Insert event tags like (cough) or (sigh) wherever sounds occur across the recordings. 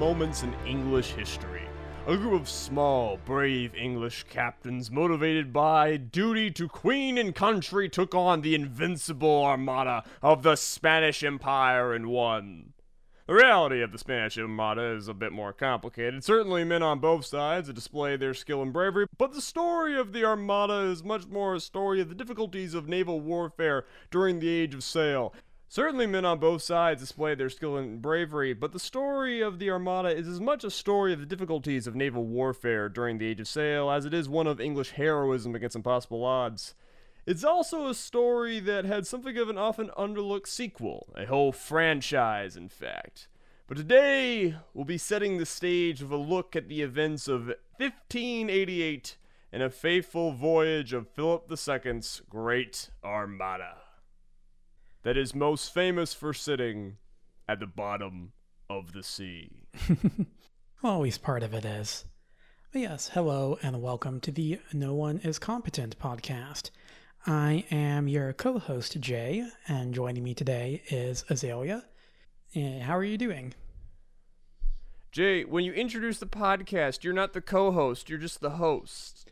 moments in English history. A group of small, brave English captains, motivated by duty to queen and country, took on the invincible armada of the Spanish Empire and won. The reality of the Spanish Armada is a bit more complicated. Certainly, men on both sides display their skill and bravery, but the story of the Armada is much more a story of the difficulties of naval warfare during the Age of Sail. Certainly, men on both sides display their skill and bravery, but the story of the Armada is as much a story of the difficulties of naval warfare during the Age of Sail as it is one of English heroism against impossible odds. It's also a story that had something of an often underlooked sequel, a whole franchise, in fact. But today, we'll be setting the stage with a look at the events of 1588 and a faithful voyage of Philip II's Great Armada that is most famous for sitting at the bottom of the sea. (laughs) Always part of it is. But yes, hello and welcome to the No One is Competent podcast. I am your co host, Jay, and joining me today is Azalea. Uh, how are you doing? Jay, when you introduce the podcast, you're not the co host, you're just the host.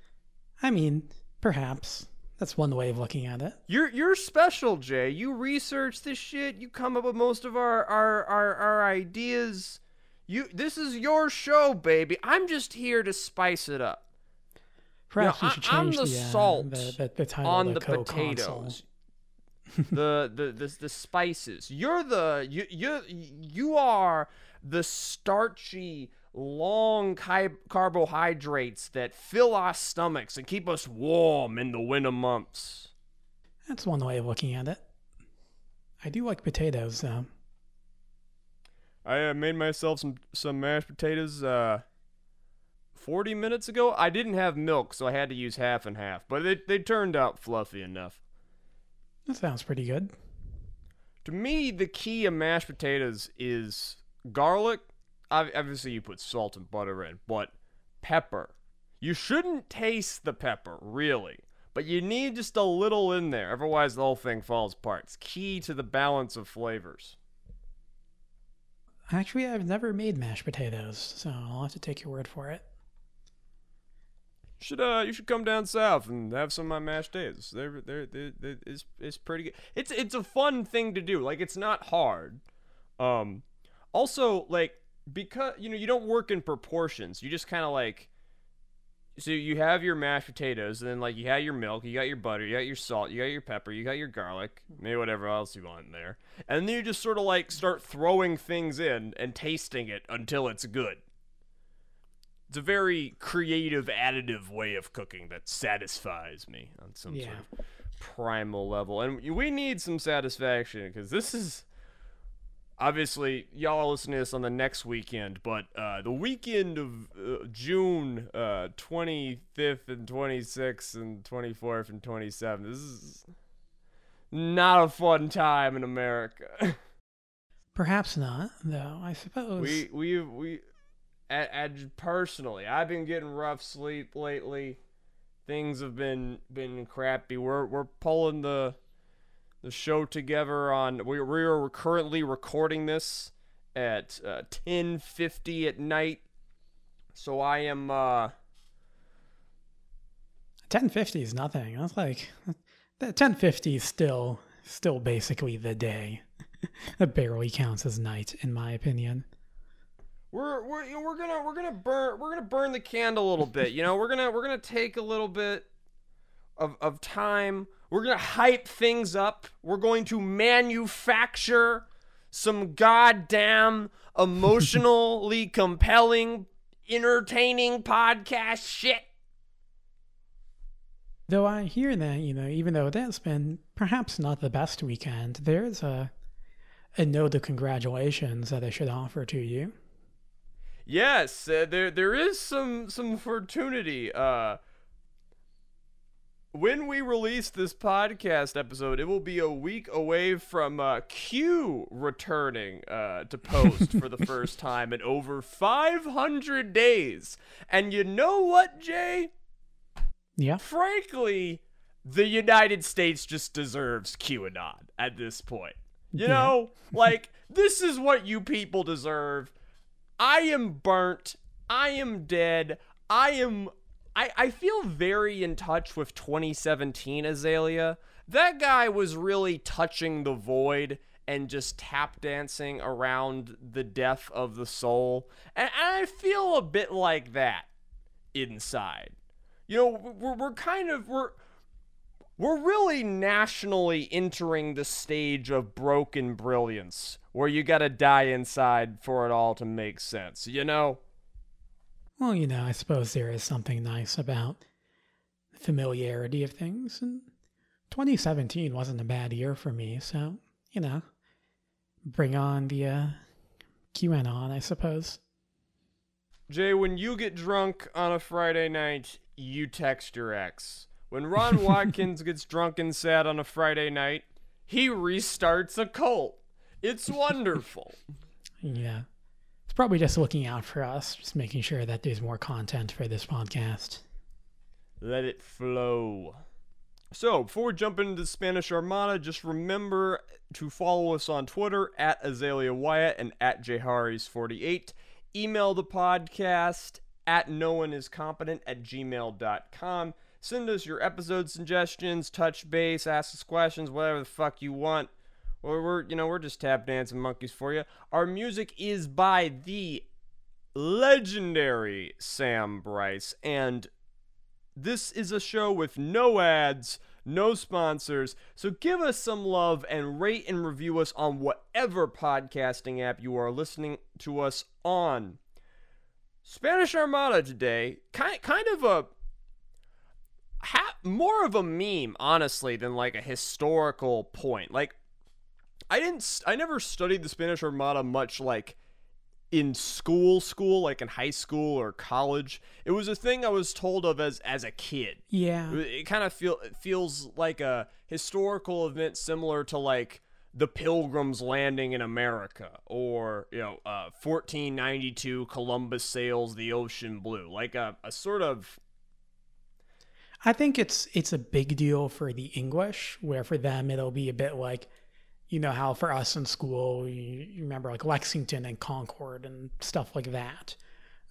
I mean, perhaps. That's one way of looking at it. You're you're special, Jay. You research this shit. You come up with most of our our our, our ideas. You this is your show, baby. I'm just here to spice it up. Perhaps You know, we should I- I'm change the the, uh, salt the, the, the title on of the the, potatoes. the, the the the spices. You're the you you you are the starchy long ki- carbohydrates that fill our stomachs and keep us warm in the winter months. That's one way of looking at it. I do like potatoes, though. I uh, made myself some some mashed potatoes uh 40 minutes ago. I didn't have milk, so I had to use half and half, but they they turned out fluffy enough. That sounds pretty good. To me, the key of mashed potatoes is garlic. Ob- Obviously, you put salt and butter in, but pepper. You shouldn't taste the pepper, really, but you need just a little in there. Otherwise, the whole thing falls apart. It's key to the balance of flavors. Actually, I've never made mashed potatoes, so I'll have to take your word for it. Should uh, you should come down south and have some of my mashed potatoes. They're they're, they're, they're it's it's pretty good. It's it's a fun thing to do. Like it's not hard. Um, also like because you know you don't work in proportions. You just kind of like. So you have your mashed potatoes, and then like you have your milk, you got your butter, you got your salt, you got your pepper, you got your garlic, maybe whatever else you want in there, and then you just sort of like start throwing things in and tasting it until it's good. It's a very creative, additive way of cooking that satisfies me on some sort of primal level. And we need some satisfaction because this is obviously y'all are listening to this on the next weekend, but uh, the weekend of uh, June uh, 25th and 26th and 24th and 27th. This is not a fun time in America. (laughs) Perhaps not, though. I suppose. We we we, at, at personally, I've been getting rough sleep lately. Things have been been crappy. We're we're pulling the the show together on. We we are currently recording this at uh, ten fifty at night. So I am uh 1050 is nothing. That's like that 1050 is still still basically the day. (laughs) it barely counts as night, in my opinion. we're we're you know, we're gonna we're gonna burn we're gonna burn the candle a little bit. You know, we're gonna we're gonna take a little bit of of time. We're gonna hype things up. We're going to manufacture some goddamn emotionally (laughs) compelling, entertaining podcast shit. Though I hear that, you know, even though that's been perhaps not the best weekend, there's a a note of congratulations that I should offer to you. Yes, uh, there there is some some fortunity. Uh, when we release this podcast episode, it will be a week away from uh, Q returning uh, to post for the (laughs) first time in over 500 days. And you know what, Jay? Yeah. Frankly, the United States just deserves QAnon at this point. You know, (laughs) like this is what you people deserve. I am burnt. I am dead. I am I, I feel very in touch with 2017 Azalea. That guy was really touching the void and just tap dancing around the death of the soul. And, and I feel a bit like that inside. You know, we're, we're kind of we're we're really nationally entering the stage of broken brilliance where you got to die inside for it all to make sense, you know? Well, you know, I suppose there is something nice about the familiarity of things. And 2017 wasn't a bad year for me, so, you know, bring on the uh, QAnon, I suppose. Jay, when you get drunk on a Friday night, you text your ex. When Ron (laughs) Watkins gets drunk and sad on a Friday night, he restarts a cult. It's (laughs) wonderful. yeah. Probably just looking out for us, just making sure that there's more content for this podcast. Let it flow. So, before we jump into the Spanish Armada, just remember to follow us on Twitter at Azalea Wyatt and at Jharis48. Email the podcast at no one is competent at gmail.com. Send us your episode suggestions, touch base, ask us questions, whatever the fuck you want. Or we're you know we're just tap dancing monkeys for you. Our music is by the legendary Sam Bryce, and this is a show with no ads, no sponsors. So give us some love and rate and review us on whatever podcasting app you are listening to us on. Spanish Armada today, kind kind of a ha- more of a meme, honestly, than like a historical point. Like I didn't I never studied the Spanish Armada much like in school school like in high school or college. It was a thing i was told of as as a kid. Yeah. It, it kind of feel it feels like a historical event similar to like the pilgrims landing in america or you know uh 1492 columbus sails the ocean blue. Like a, a sort of i think it's it's a big deal for the english where for them it'll be a bit like you know how for us in school you, remember like lexington and concord and stuff like that.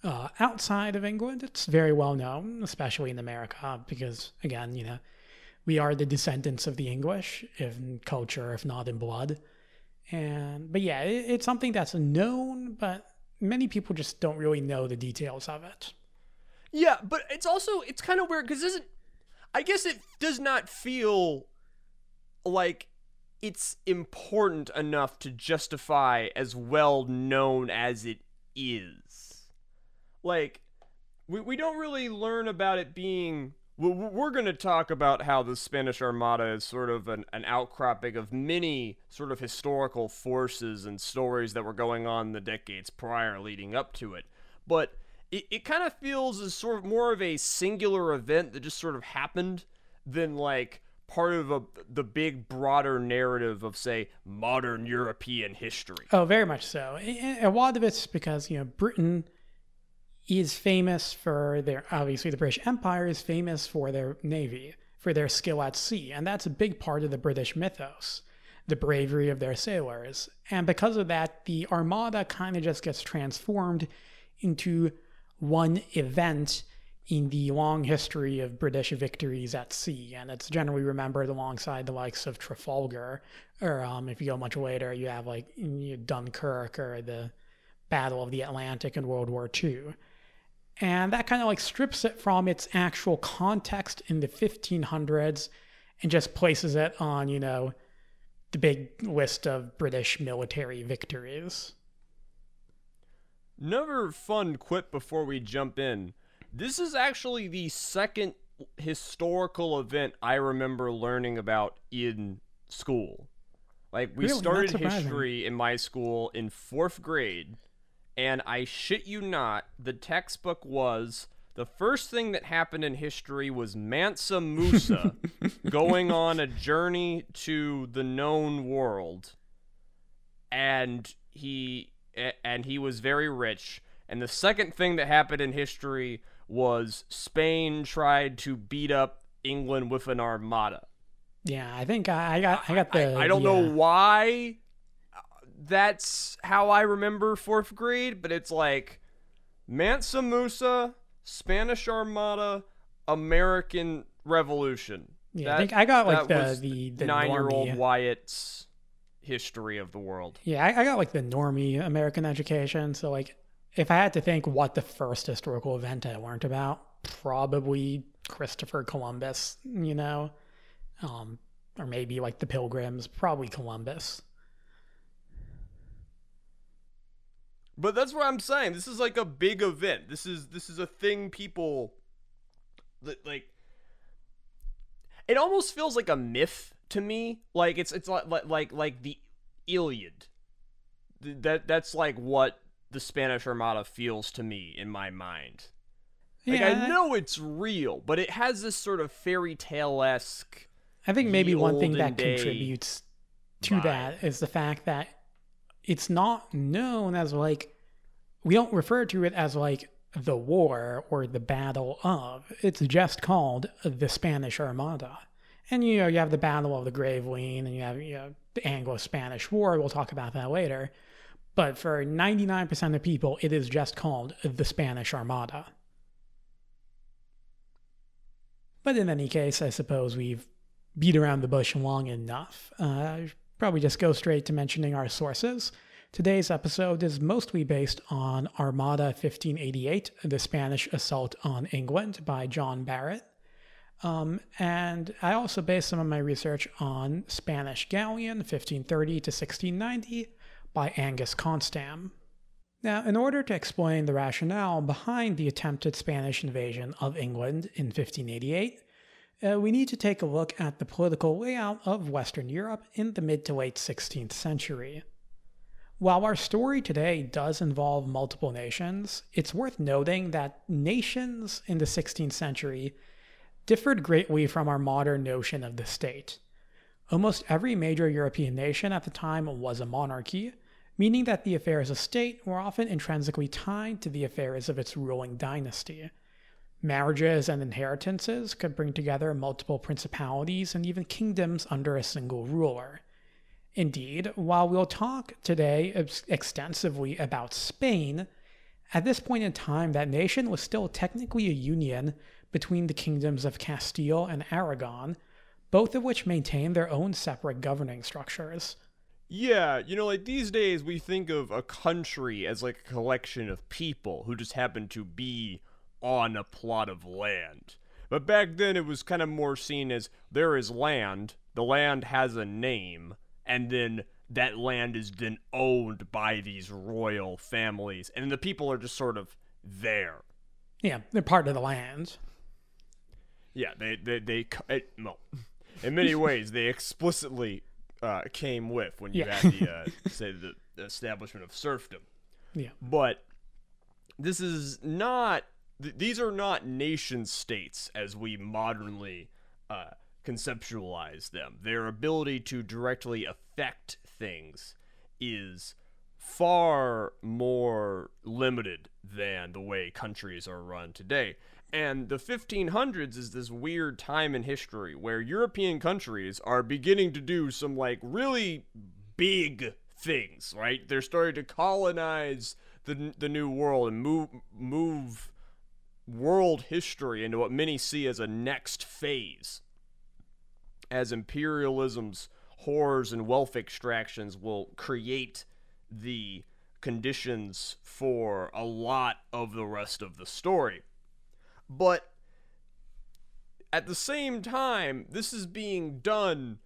Uh, outside of england it's very well known especially in america because again you know we are the descendants of the english in culture if not in blood. And but yeah it, it's something that's known but many people just don't really know the details of it. Yeah but it's also it's kind of weird because isn't i guess it does not feel like it's important enough to justify as well known as it is. Like, we, we don't really learn about it being. We're going to talk about how the Spanish Armada is sort of an, an outcropping of many sort of historical forces and stories that were going on the decades prior leading up to it. But it, it kind of feels as sort of more of a singular event that just sort of happened than like part of a, the big broader narrative of say modern European history. Oh, very much so. A lot of it's because you know Britain is famous for their obviously the British Empire is famous for their navy, for their skill at sea, and that's a big part of the British mythos, the bravery of their sailors. And because of that, the Armada kind of just gets transformed into one event in the long history of British victories at sea, and it's generally remembered alongside the likes of Trafalgar, or um, if you go much later, you have like Dunkirk or the Battle of the Atlantic in World War II. And that kind of like strips it from its actual context in the 1500s and just places it on, you know, the big list of British military victories. Another fun quip before we jump in. This is actually the second historical event I remember learning about in school. Like we Really? started history in my school in 4th grade and I shit you not, the textbook was the first thing that happened in history was Mansa Musa (laughs) going on a journey to the known world and he and he was very rich and the second thing that happened in history was Spain tried to beat up England with an armada. Yeah, I think I, I got I got the I, I don't the, know why that's how I remember fourth grade, but it's like Mansa Musa, Spanish Armada, American Revolution. Yeah, I think I got like the the, the nine-year-old Wyatt's history of the world. Yeah, I, I got like the normie American education. So like, if I had to think what the first historical event I learned about, probably Christopher Columbus. You know, um, or maybe like the Pilgrims. Probably Columbus. But that's what I'm saying. This is like a big event. This is this is a thing people that like it almost feels like a myth to me. Like it's it's like like like the Iliad. That that's like what the Spanish Armada feels to me in my mind. Like yeah, I know it's real, but it has this sort of fairy tale esque. I think maybe one thing that contributes to vibe. that is the fact that it's not known as like we don't refer to it as like the war or the battle of. It's just called the Spanish Armada. And you know, you have the Battle of the Gravelines and you have you know, the Anglo-Spanish War. We'll talk about that later. But for 99% of people, it is just called the Spanish Armada. But in any case, I suppose we've beat around the bush long enough. Uh, probably just go straight to mentioning our sources. Today's episode is mostly based on Armada 1588, the Spanish Assault on England by John Barratt. Um, and I also based some of my research on Spanish Galleon 1530 to 1690 by Angus Konstam. Now, in order to explain the rationale behind the attempted Spanish invasion of England in 1588, uh, we need to take a look at the political layout of Western Europe in the mid to late 16th century. While our story today does involve multiple nations, it's worth noting that nations in the 16th century differed greatly from our modern notion of the state. Almost every major European nation at the time was a monarchy, meaning that the affairs of state were often intrinsically tied to the affairs of its ruling dynasty. Marriages and inheritances could bring together multiple principalities and even kingdoms under a single ruler. Indeed, while we'll talk today ex- extensively about Spain, at this point in time, that nation was still technically a union between the kingdoms of Castile and Aragon, both of which maintain their own separate governing structures. Yeah, you know, like these days we think of a country as like a collection of people who just happen to be on a plot of land. But back then it was kind of more seen as there is land, the land has a name, and then that land is then owned by these royal families, and the people are just sort of there. Yeah, they're part of the land. Yeah, they they they it, well, in many ways they explicitly uh, came with when you Yeah. had the (laughs) uh, say the, establishment of serfdom. Yeah. But this is not; th- these are not nation states as we modernly uh, conceptualize them. Their ability to directly affect things is far more limited than the way countries are run today. And the 1500s is this weird time in history where European countries are beginning to do some like really big things, right? They're starting to colonize the the new world and move move world history into what many see as a next phase as imperialism's horrors and wealth extractions will create the conditions for a lot of the rest of the story. But at the same time, this is being done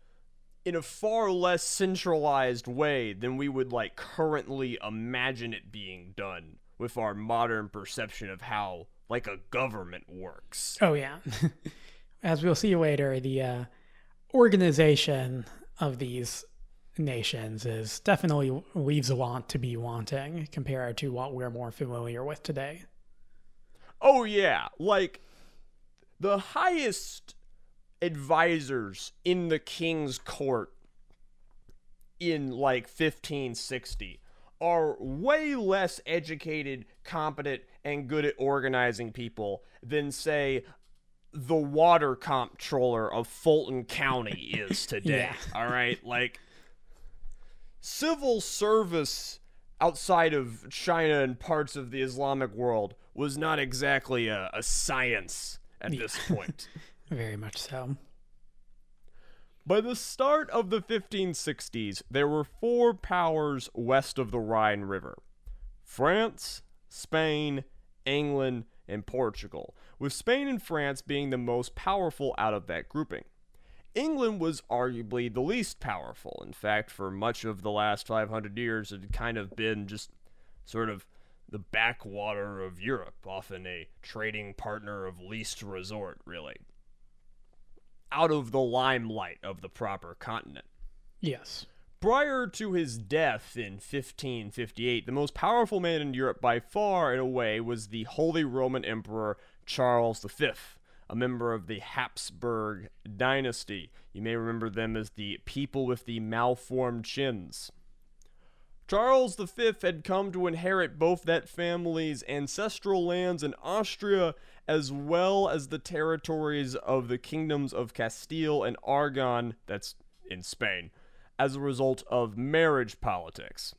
in a far less centralized way than we would like currently imagine it being done with our modern perception of how like a government works. Oh yeah. (laughs) As we'll see later, the uh, organization of these nations is definitely leaves a lot to be wanting compared to what we're more familiar with today. Oh yeah, like the highest advisors in the king's court in like 1560 are way less educated, competent, and good at organizing people than say the water comptroller of Fulton County (laughs) is today. Yeah. All right, like civil service outside of China and parts of the Islamic world was not exactly a, a science at this (laughs) point. Very much so. By the start of the 1560s, there were four powers west of the Rhine River France, Spain, England, and Portugal, with Spain and France being the most powerful out of that grouping. England was arguably the least powerful. In fact, for much of the last 500 years, it had kind of been just sort of the backwater of Europe, often a trading partner of least resort, really. Out of the limelight of the proper continent. Yes. Prior to his death in 1558, the most powerful man in Europe by far, in a way, was the Holy Roman Emperor Charles V a member of the Habsburg dynasty. You may remember them as the people with the malformed chins. Charles V had come to inherit both that family's ancestral lands in Austria as well as the territories of the kingdoms of Castile and Aragon, that's in Spain, as a result of marriage politics.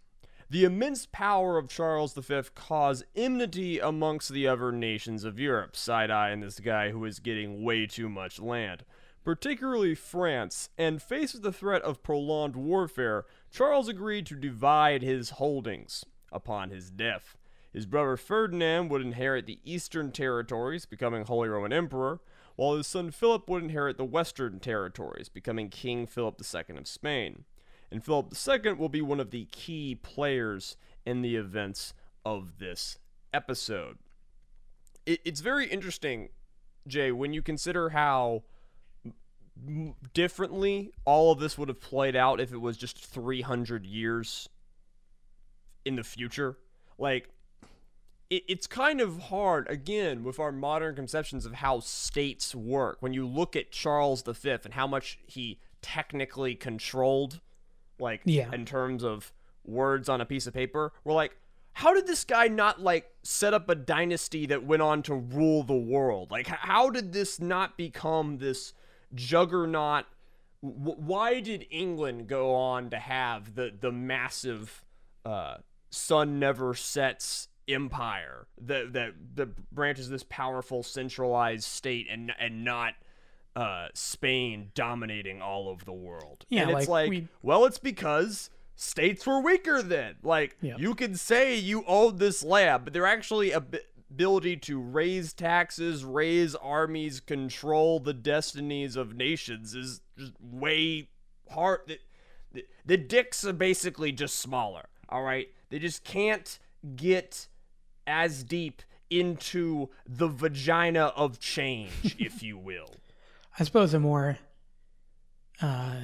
The immense power of Charles V caused enmity amongst the other nations of Europe, side eyeing this guy who is getting way too much land. Particularly France, and faced with the threat of prolonged warfare, Charles agreed to divide his holdings upon his death. His brother Ferdinand would inherit the eastern territories, becoming Holy Roman Emperor, while his son Philip would inherit the western territories, becoming King Philip II of Spain and Philip II will be one of the key players in the events of this episode. It, it's very interesting, Jay, when you consider how differently all of this would have played out if it was just 300 years in the future. Like, it, it's kind of hard, again, with our modern conceptions of how states work. When you look at Charles V and how much he technically controlled like yeah. in terms of words on a piece of paper. We're like, how did this guy not like set up a dynasty that went on to rule the world? Like, how did this not become this juggernaut? W- why did England go on to have the the massive uh, sun never sets empire that that that branches this powerful centralized state and and not uh, Spain dominating all of the world. Yeah, and it's like, like, we- well, it's because states were weaker then. Like, Yeah. you can say you owned this land, but they're actually a b- ability to raise taxes, raise armies, control the destinies of nations is just way hard. The, the, the dicks are basically just smaller. All right, they just can't get as deep into the vagina of change, (laughs) if you will. I suppose a more uh,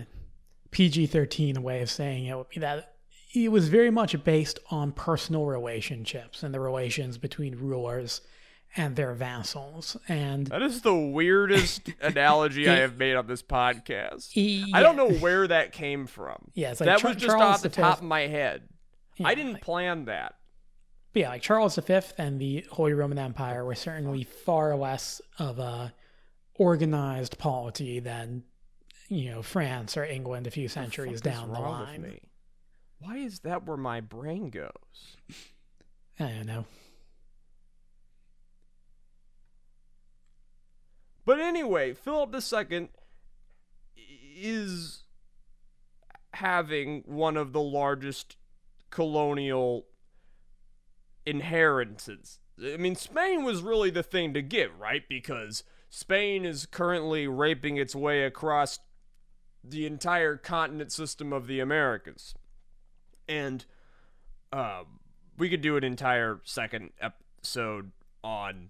PG 13 way of saying it would be that it was very much based on personal relationships and the relations between rulers and their vassals. And That is the weirdest (laughs) analogy I have made on this podcast. I don't know where that came from. Yeah, like that Char- was just Charles off the top of my head. I didn't plan that. But yeah, like Charles V and the Holy Roman Empire were certainly far less of a organized polity than you know France or England a few centuries down the line. Why is that where my brain goes? I don't know. But anyway, Philip II is having one of the largest colonial inheritances. I mean, Spain was really the thing to get, right? Because Spain is currently raping its way across the entire continent system of the Americas. And um, we could do an entire second episode on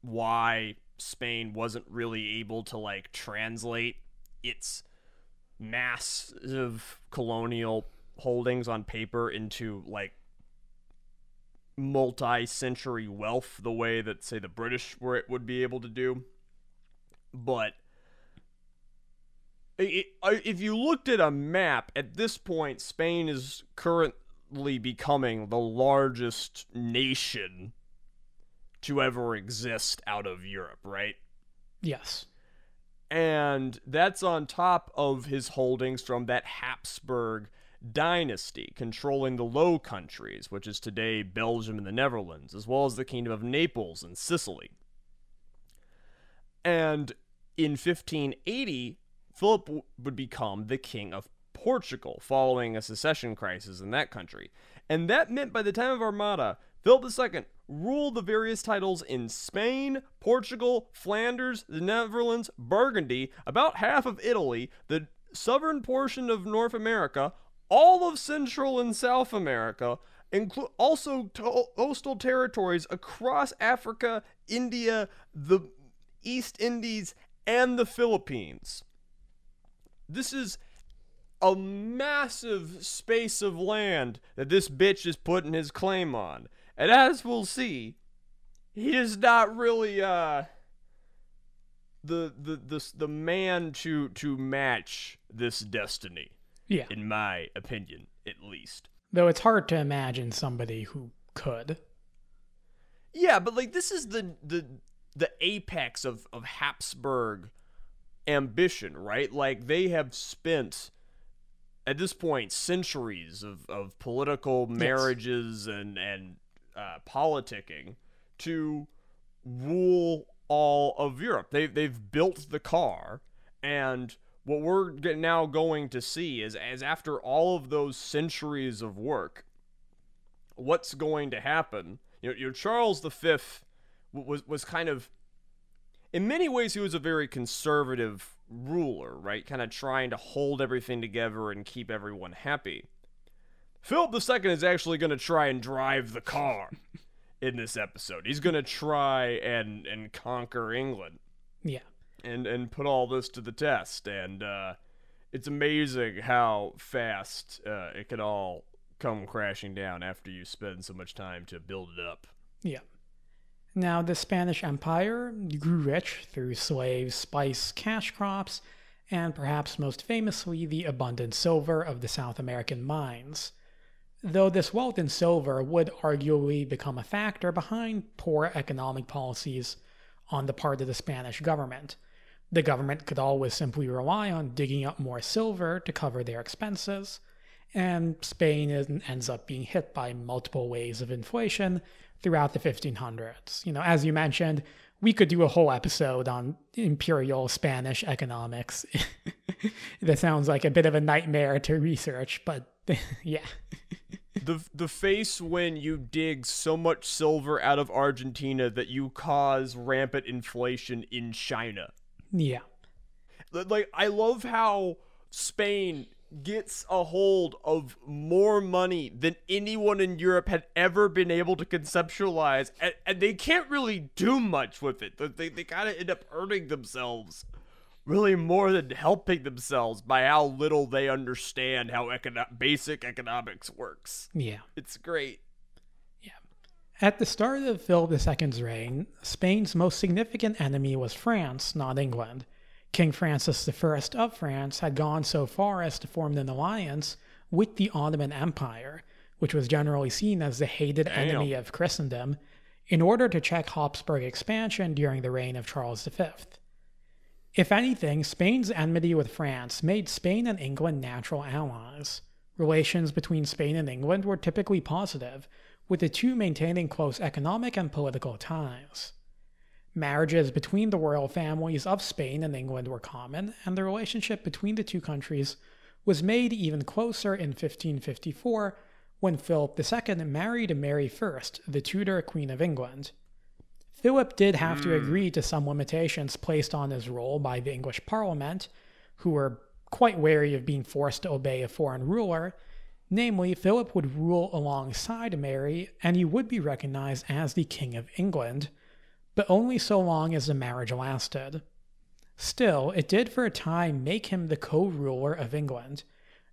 why Spain wasn't really able to like translate its massive colonial holdings on paper into like multi-century wealth the way that say the British were would be able to do. But if you looked at a map at this point Spain is currently becoming the largest nation to ever exist out of Europe, right? Yes. And that's on top of his holdings from that Habsburg dynasty controlling the Low Countries, which is today Belgium and the Netherlands, as well as the Kingdom of Naples and Sicily. And in 1580, Philip would become the King of Portugal following a secession crisis in that country. And that meant by the time of Armada, Philip II ruled the various titles in Spain, Portugal, Flanders, the Netherlands, Burgundy, about half of Italy, the southern portion of North America, all of Central and South America, include also coastal territories across Africa, India, the East Indies, and the Philippines. This is a massive space of land that this bitch is putting his claim on. And as we'll see, he is not really uh the the the the man to to match this destiny Yeah. in my opinion at least. Though it's hard to imagine somebody who could. Yeah, but like this is the the the apex of of Habsburg ambition, right? Like they have spent at this point centuries of, of political marriages and and uh, politicking to rule all of Europe. They they've built the car, and what we're now going to see is as after all of those centuries of work, what's going to happen? You know, you know Charles V was was kind of in many ways he was a very conservative ruler, right? Kind of trying to hold everything together and keep everyone happy. Philip II is actually going to try and drive the car (laughs) in this episode. He's going to try and and conquer England Yeah. and and put all this to the test and uh, it's amazing how fast uh, it can all come crashing down after you spend so much time to build it up Yeah. Now, the Spanish Empire grew rich through slaves, spice, cash crops, and perhaps most famously, the abundant silver of the South American mines. Though this wealth in silver would arguably become a factor behind poor economic policies on the part of the Spanish government. The government could always simply rely on digging up more silver to cover their expenses, and Spain ends up being hit by multiple waves of inflation throughout the 1500s. You know, as you mentioned, we could do a whole episode on imperial Spanish economics. (laughs) that sounds like a bit of a nightmare to research, but (laughs) yeah. the the face when you dig so much silver out of Argentina that you cause rampant inflation in China Yeah. Like I love how Spain gets a hold of more money than anyone in Europe had ever been able to conceptualize and, and they can't really do much with it they, they, kind of end up hurting themselves really more than helping themselves by how little they understand how econo- basic economics works Yeah. it's great Yeah. At the start of Philip II's reign, Spain's most significant enemy was France, not England. King Francis I of France had gone so far as to form an alliance with the Ottoman Empire, which was generally seen as the hated enemy of Christendom, in order to check Habsburg expansion during the reign of Charles V. If anything, Spain's enmity with France made Spain and England natural allies. Relations between Spain and England were typically positive, with the two maintaining close economic and political ties. Marriages between the royal families of Spain and England were common, and the relationship between the two countries was made even closer in 1554 when Philip II married Mary I, the Tudor Queen of England. Philip did have to hmm. agree to some limitations placed on his role by the English Parliament, who were quite wary of being forced to obey a foreign ruler. Namely, Philip would rule alongside Mary, and he would be recognized as the King of England, but only so long as the marriage lasted. Still, it did for a time make him the co ruler of England,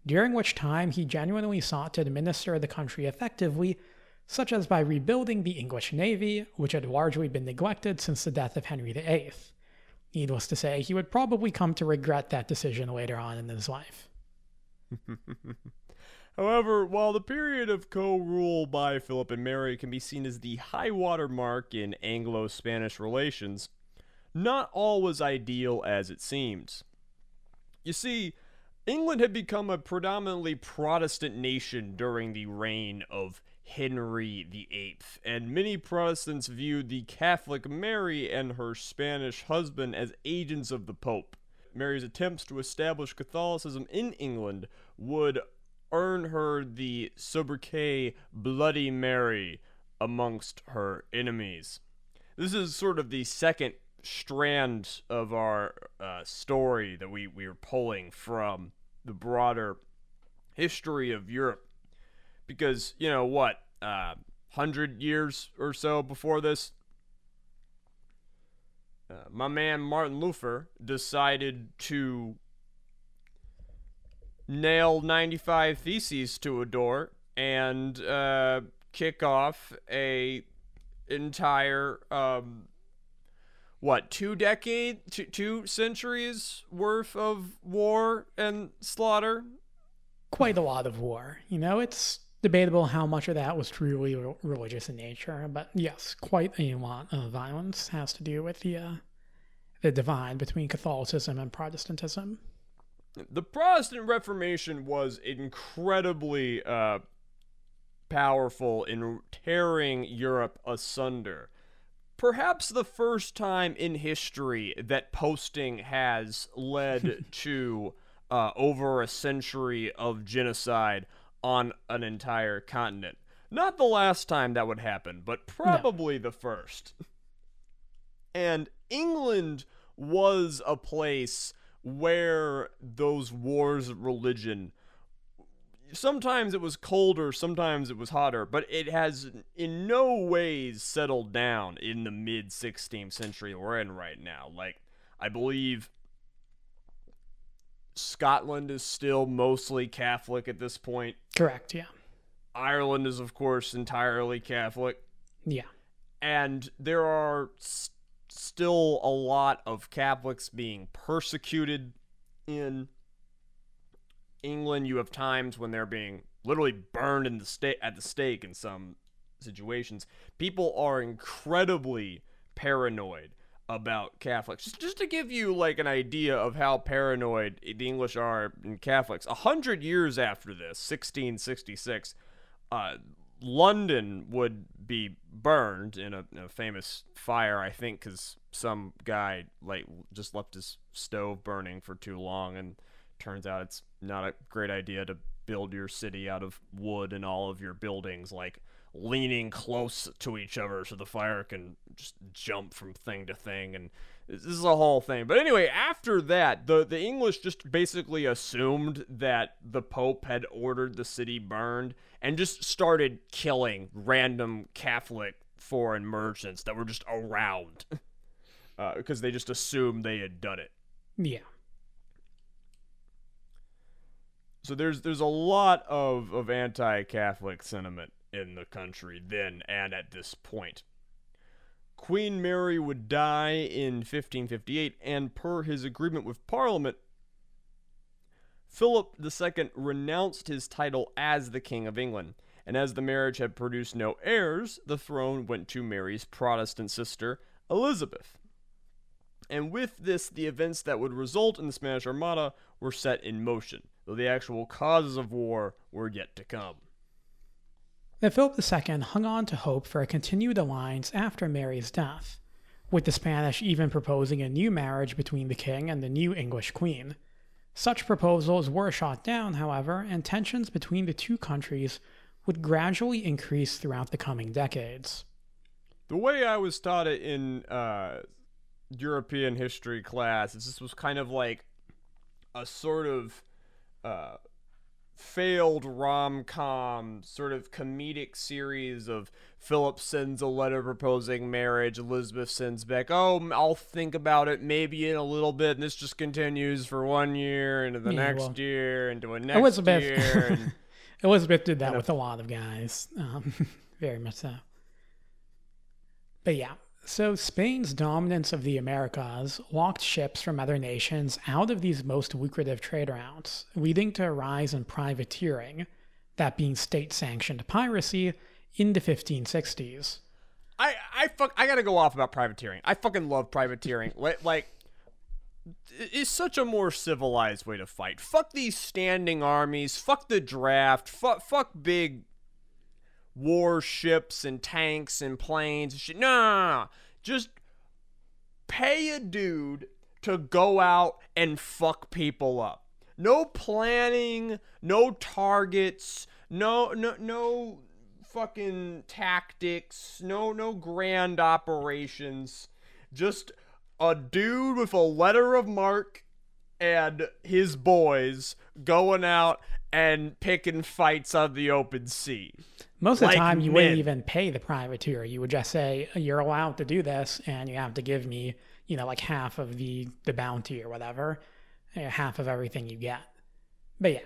during which time he genuinely sought to administer the country effectively, such as by rebuilding the English navy, which had largely been neglected since the death of Henry VIII. Needless to say, he would probably come to regret that decision later on in his life. (laughs) However, while the period of co rule by Philip and Mary can be seen as the high water mark in Anglo Spanish relations, not all was ideal as it seems. You see, England had become a predominantly Protestant nation during the reign of Henry VIII, and many Protestants viewed the Catholic Mary and her Spanish husband as agents of the Pope. Mary's attempts to establish Catholicism in England would earn her the sobriquet Bloody Mary amongst her enemies. This is sort of the second strand of our uh, story that we, we are pulling from the broader history of Europe. Because, you know, what, uh, 100 years or so before this, uh, my man Martin Luther decided to nail 95 theses to a door and uh, kick off a entire um, what two decade two, two centuries worth of war and slaughter Quite a lot of war. You know, it's debatable how much of that was truly re- religious in nature, but yes, quite a lot of violence has to do with the uh, the divide between Catholicism and Protestantism. The protestant reformation was incredibly uh, powerful in tearing europe asunder perhaps the first time in history that posting has led (laughs) to uh, over a century of genocide on an entire continent. Not the last time that would happen, but probably the first. And England was a place where those wars of religion sometimes it was colder, sometimes it was hotter, but it has in no ways settled down in the mid 16th century we're in right now. Like, I believe Scotland is still mostly Catholic at this point. Correct, yeah. Ireland is, of course, entirely Catholic. Yeah. And there are still a lot of Catholics being persecuted in England. You have times when they're being literally burned in the sta- at the stake in some situations. People are incredibly paranoid about Catholics. Just, just to give you like an idea of how paranoid the English are in Catholics, a hundred years after this, 1666, uh, London would be burned in a, a famous fire, I think, because some guy like just left his stove burning for too long, and turns out it's not a great idea to build your city out of wood and all of your buildings. Like leaning close to each other so the fire can just jump from thing to thing and this is a whole thing but anyway after that the the english just basically assumed that the pope had ordered the city burned and just started killing random catholic foreign merchants that were just around (laughs) uh, because they just assumed they had done it Yeah. so there's there's a lot of, of anti-Catholic sentiment in the country then and at this point. Queen Mary would die in 1558, and per his agreement with Parliament, Philip II renounced his title as the King of England, and as the marriage had produced no heirs, the throne went to Mary's Protestant sister, Elizabeth. And with this, the events that would result in the Spanish Armada were set in motion, though the actual causes of war were yet to come. Now, Philip II hung on to hope for a continued alliance after Mary's death, with the Spanish even proposing a new marriage between the king and the new English queen. Such proposals were shot down, however, and tensions between the two countries would gradually increase throughout the coming decades. The way I was taught it in uh, European history class is this was kind of like a sort of uh, failed rom com, sort of comedic series of Philip sends a letter proposing marriage, Elizabeth sends back, oh, I'll think about it maybe in a little bit, and this just continues for one year into the Yeah, next well, year into a next Elizabeth- year. And, (laughs) Elizabeth did that with a lot of guys, um, (laughs) very much so. But yeah, so Spain's dominance of the Americas locked ships from other nations out of these most lucrative trade routes, leading to a rise in privateering, that being state sanctioned piracy, in the 1560s. I I fuck I gotta go off about privateering. I fucking love privateering. (laughs) like, is such a more civilized way to fight. Fuck these standing armies. Fuck the draft. Fuck, fuck big warships and tanks and planes and shit. No, no, no, no. Just pay a dude to go out and fuck people up. No planning, no targets, no no no fucking tactics, no no grand operations. Just a dude with a letter of marque and his boys going out and picking fights on the open sea. Most of the time, you men. wouldn't even pay the privateer. You would just say, "You're allowed to do this, and you have to give me, you know, like half of the the bounty or whatever, eh, half of everything you get." But yeah,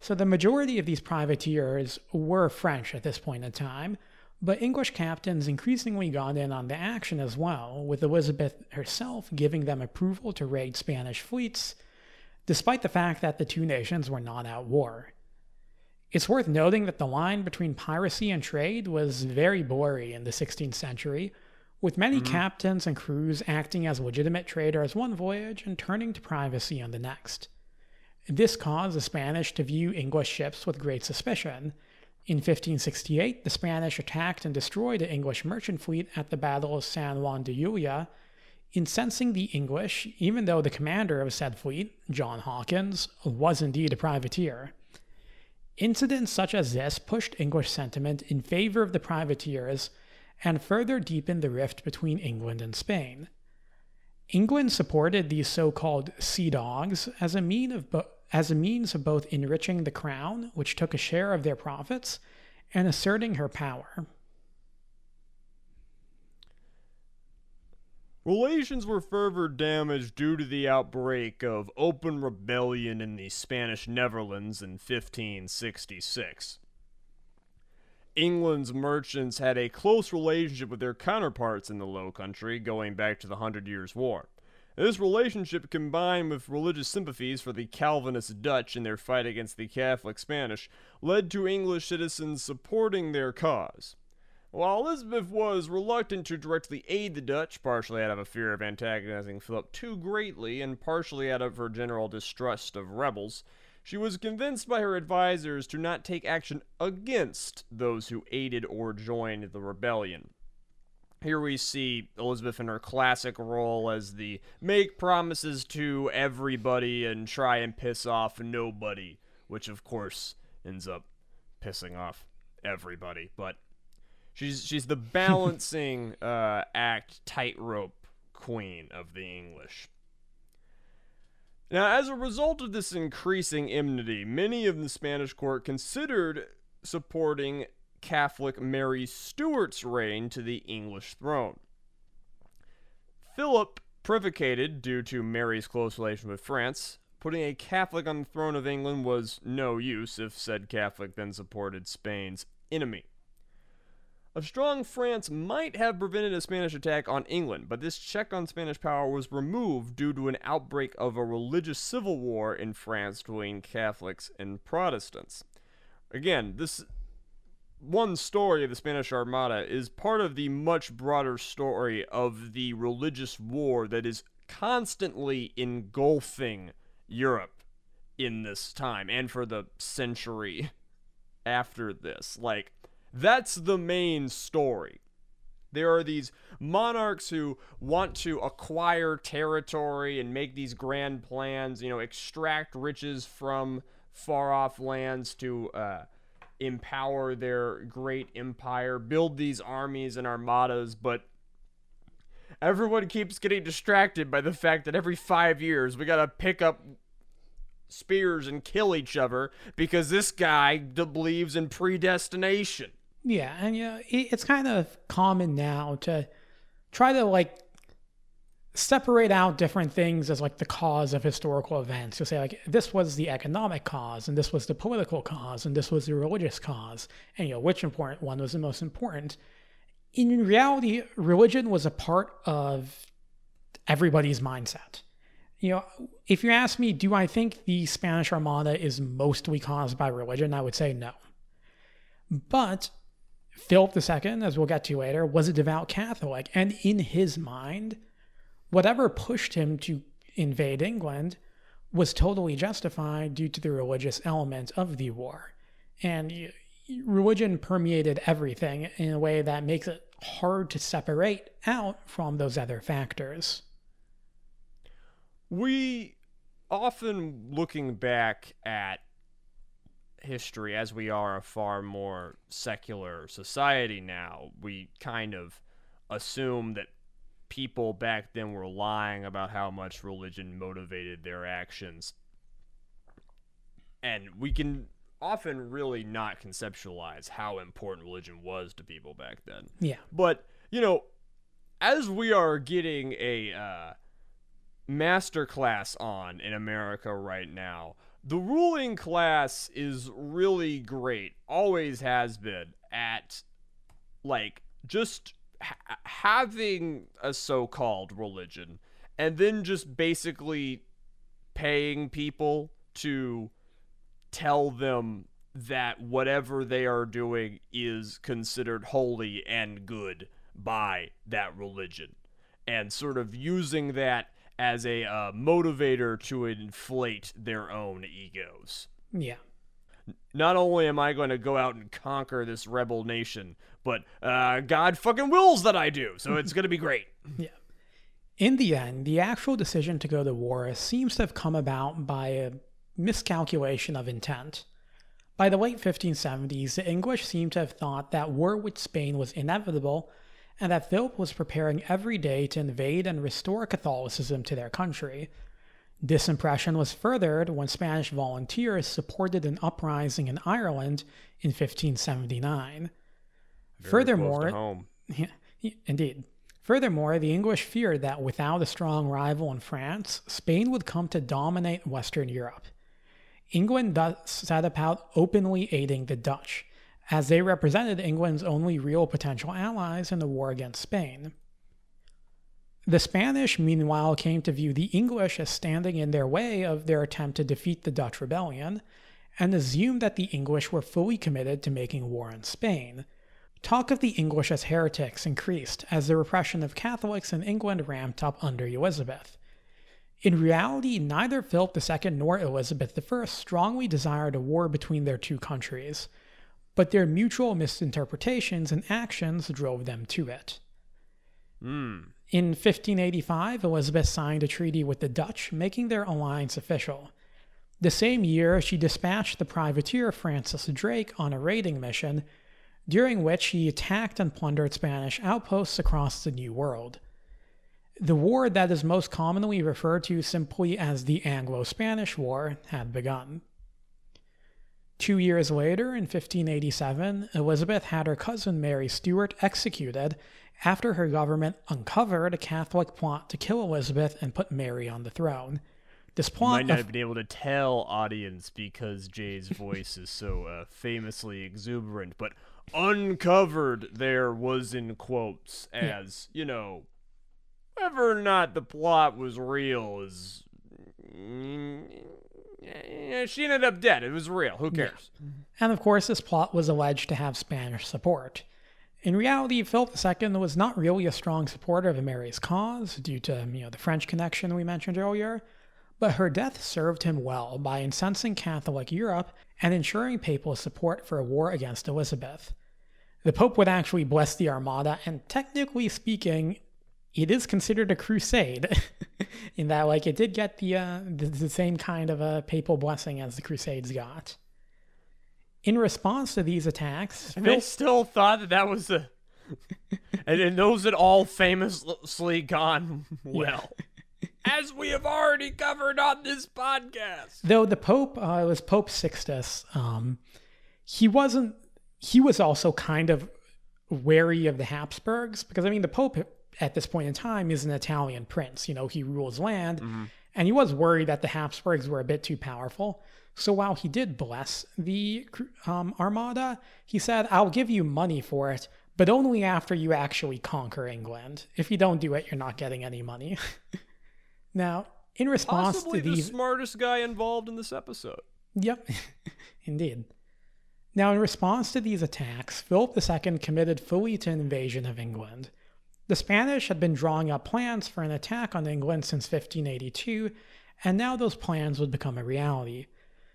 so the majority of these privateers were French at this point in time, but English captains increasingly got in on the action as well, with Elizabeth herself giving them approval to raid Spanish fleets, despite the fact that the two nations were not at war. It's worth noting that the line between piracy and trade was very blurry in the 16th century, with many mm-hmm. captains and crews acting as legitimate traders one voyage and turning to privacy on the next. This caused the Spanish to view English ships with great suspicion. In 1568, the Spanish attacked and destroyed the English merchant fleet at the Battle of San Juan de Ulúa, incensing the English, even though the commander of said fleet, John Hawkins, was indeed a privateer. Incidents such as this pushed English sentiment in favor of the privateers and further deepened the rift between England and Spain. England supported these so-called sea dogs as a mean of bo- as a means of both enriching the crown, which took a share of their profits, and asserting her power. Relations were further damaged due to the outbreak of open rebellion in the Spanish Netherlands in 1566. England's merchants had a close relationship with their counterparts in the Low Country going back to the Hundred Years' War. This relationship, combined with religious sympathies for the Calvinist Dutch in their fight against the Catholic Spanish, led to English citizens supporting their cause. While Elizabeth was reluctant to directly aid the Dutch, partially out of a fear of antagonizing Philip too greatly and partially out of her general distrust of rebels, she was convinced by her advisers to not take action against those who aided or joined the rebellion. Here we see Elizabeth in her classic role as the make promises to everybody and try and piss off nobody, which of course ends up pissing off everybody. But she's she's the balancing (laughs) uh, act tightrope queen of the English. Now, as a result of this increasing enmity, many of the Spanish court considered supporting Catholic Mary Stuart's reign to the English throne. Philip prevaricated due to Mary's close relation with France. Putting a Catholic on the throne of England was no use if said Catholic then supported Spain's enemy. A strong France might have prevented a Spanish attack on England, but this check on Spanish power was removed due to an outbreak of a religious civil war in France between Catholics and Protestants. Again, this one story of the Spanish Armada is part of the much broader story of the religious war that is constantly engulfing Europe in this time and for the century after this. Like, that's the main story. There are these monarchs who want to acquire territory and make these grand plans, you know, extract riches from far off lands to uh, empower their great empire, build these armies and armadas, but everyone keeps getting distracted by the fact that every five years we gotta pick up spears and kill each other because this guy believes in predestination. Yeah, and yeah, it, it's kind of common now to try to like separate out different things as like the cause of historical events. You'll say like this was the economic cause, and this was the political cause, and this was the religious cause, and you know which important one was the most important. In reality, religion was a part of everybody's mindset. You know, if you ask me, do I think the Spanish Armada is mostly caused by religion? I would say no. But Philip II, as we'll get to later, was a devout Catholic, and in his mind, whatever pushed him to invade England was totally justified due to the religious element of the war. And religion permeated everything in a way that makes it hard to separate out from those other factors. We often looking back at history as we are a far more secular society now, we kind of assume that people back then were lying about how much religion motivated their actions. And we can often really not conceptualize how important religion was to people back then. Yeah. But, you know, as we are getting a uh, master class on in America right now, the ruling class is really great, always has been, at like just ha- having a so called religion and then just basically paying people to tell them that whatever they are doing is considered holy and good by that religion. And sort of using that as a uh, motivator to inflate their own egos. Yeah. Not only am I going to go out and conquer this rebel nation, but uh, God fucking wills that I do, so it's going to be great. (laughs) Yeah. In the end, the actual decision to go to war seems to have come about by a miscalculation of intent. By the late 1570s, the English seem to have thought that war with Spain was inevitable and that Philip was preparing every day to invade and restore Catholicism to their country. This impression was furthered when Spanish volunteers supported an uprising in Ireland in 1579. Very Furthermore, close to home. yeah, indeed. Furthermore, the English feared that without a strong rival in France, Spain would come to dominate Western Europe. England thus set about openly aiding the Dutch, as they represented England's only real potential allies in the war against Spain. The Spanish, meanwhile, came to view the English as standing in their way of their attempt to defeat the Dutch rebellion, and assumed that the English were fully committed to making war on Spain. Talk of the English as heretics increased as the repression of Catholics in England ramped up under Elizabeth. In reality, neither Philip II nor Elizabeth I strongly desired a war between their two countries, but their mutual misinterpretations and actions drove them to it. Hmm. In 1585, Elizabeth signed a treaty with the Dutch, making their alliance official. The same year, she dispatched the privateer Francis Drake on a raiding mission, during which he attacked and plundered Spanish outposts across the New World. The war that is most commonly referred to simply as the Anglo Spanish War had begun. Two years later, in 1587, Elizabeth had her cousin Mary Stuart executed after her government uncovered a Catholic plot to kill Elizabeth and put Mary on the throne. This You plot might not of- have been able to tell audience because Jay's voice is so uh, famously exuberant, but uncovered there was in quotes as you know, whether or not the plot was real is. She ended up dead. It was real. Who cares? And of course, this plot was alleged to have Spanish support. In reality, Philip II was not really a strong supporter of Mary's cause due to you know the French connection we mentioned earlier, but her death served him well by incensing Catholic Europe and ensuring papal support for a war against Elizabeth. The Pope would actually bless the Armada, and technically speaking, it is considered a crusade, (laughs) in that like it did get the uh, the, the same kind of a papal blessing as the Crusades got. In response to these attacks, And Phil- they still thought that that was a. (laughs) and, and those had all famously gone (laughs) well. As we have already covered on this podcast. though the Pope uh, it was Pope Sixtus, um, he wasn't. He was also kind of wary of the Habsburgs because I mean the Pope at this point in time is an Italian prince. You know he rules land, and he was worried that the Habsburgs were a bit too powerful. So while he did bless the um, Armada, he said, "I'll give you money for it." But only after you actually conquer England. If you don't do it, you're not getting any money. (laughs) now, in response Possibly to the these, smartest guy involved in this episode. Yep, (laughs) indeed. Now, in response to these attacks, Philip II committed fully to an invasion of England. The Spanish had been drawing up plans for an attack on England since 1582, and now those plans would become a reality.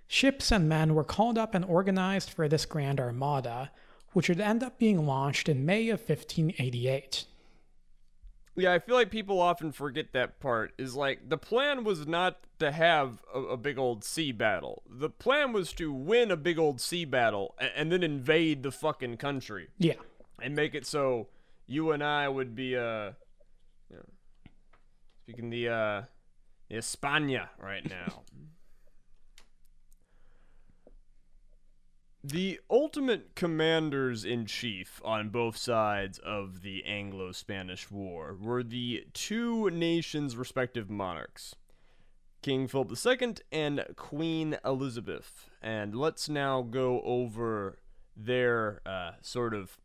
Ships and men were called up and organized for this Grand Armada, which would end up being launched in May of 1588. Yeah, I feel like people often forget that part. Is like the plan was not to have a, a big old sea battle. The plan was to win a big old sea battle and, and then invade the fucking country. Yeah. And make it so you and I would be uh you know, speaking the uh España right (laughs) now. The ultimate commanders in chief on both sides of the Anglo Spanish War were the two nations' respective monarchs, King Philip II and Queen Elizabeth. And let's now go over their uh, sort of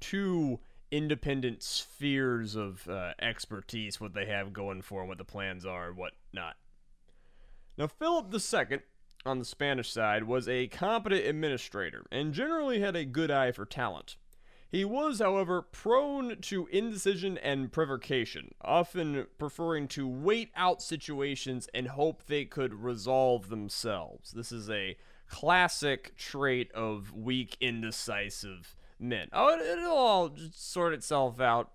two independent spheres of uh, expertise, what they have going for them, what the plans are, and what not. Now, Philip II on the Spanish side was a competent administrator and generally had a good eye for talent. He was, however, prone to indecision and provocation, often preferring to wait out situations and hope they could resolve themselves. This is a classic trait of weak, indecisive men. Oh, it, will all sort itself out.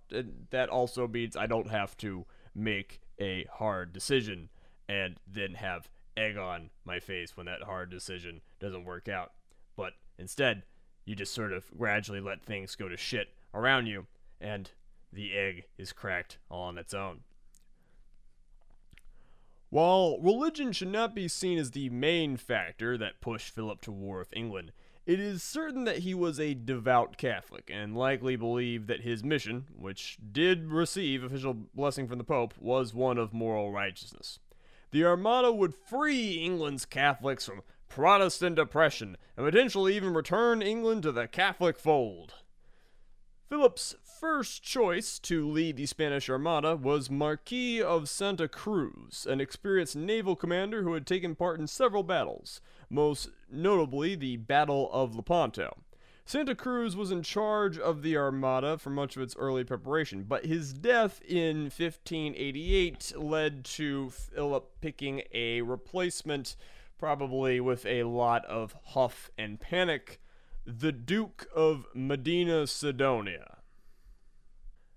That also means I don't have to make a hard decision and then have egg on my face when that hard decision doesn't work out. But instead, you just sort of gradually let things go to shit around you, and the egg is cracked all on its own. While religion should not be seen as the main factor that pushed Philip to war with England, it is certain that he was a devout Catholic and likely believed that his mission, which did receive official blessing from the Pope, was one of moral righteousness. The Armada would free England's Catholics from Protestant oppression and potentially even return England to the Catholic fold. Philip's first choice to lead the Spanish Armada was Marquis of Santa Cruz, an experienced naval commander who had taken part in several battles, most notably the Battle of Lepanto. Santa Cruz was in charge of the Armada for much of its early preparation, but his death in 1588 led to Philip picking a replacement, probably with a lot of huff and panic, the Duke of Medina Sidonia.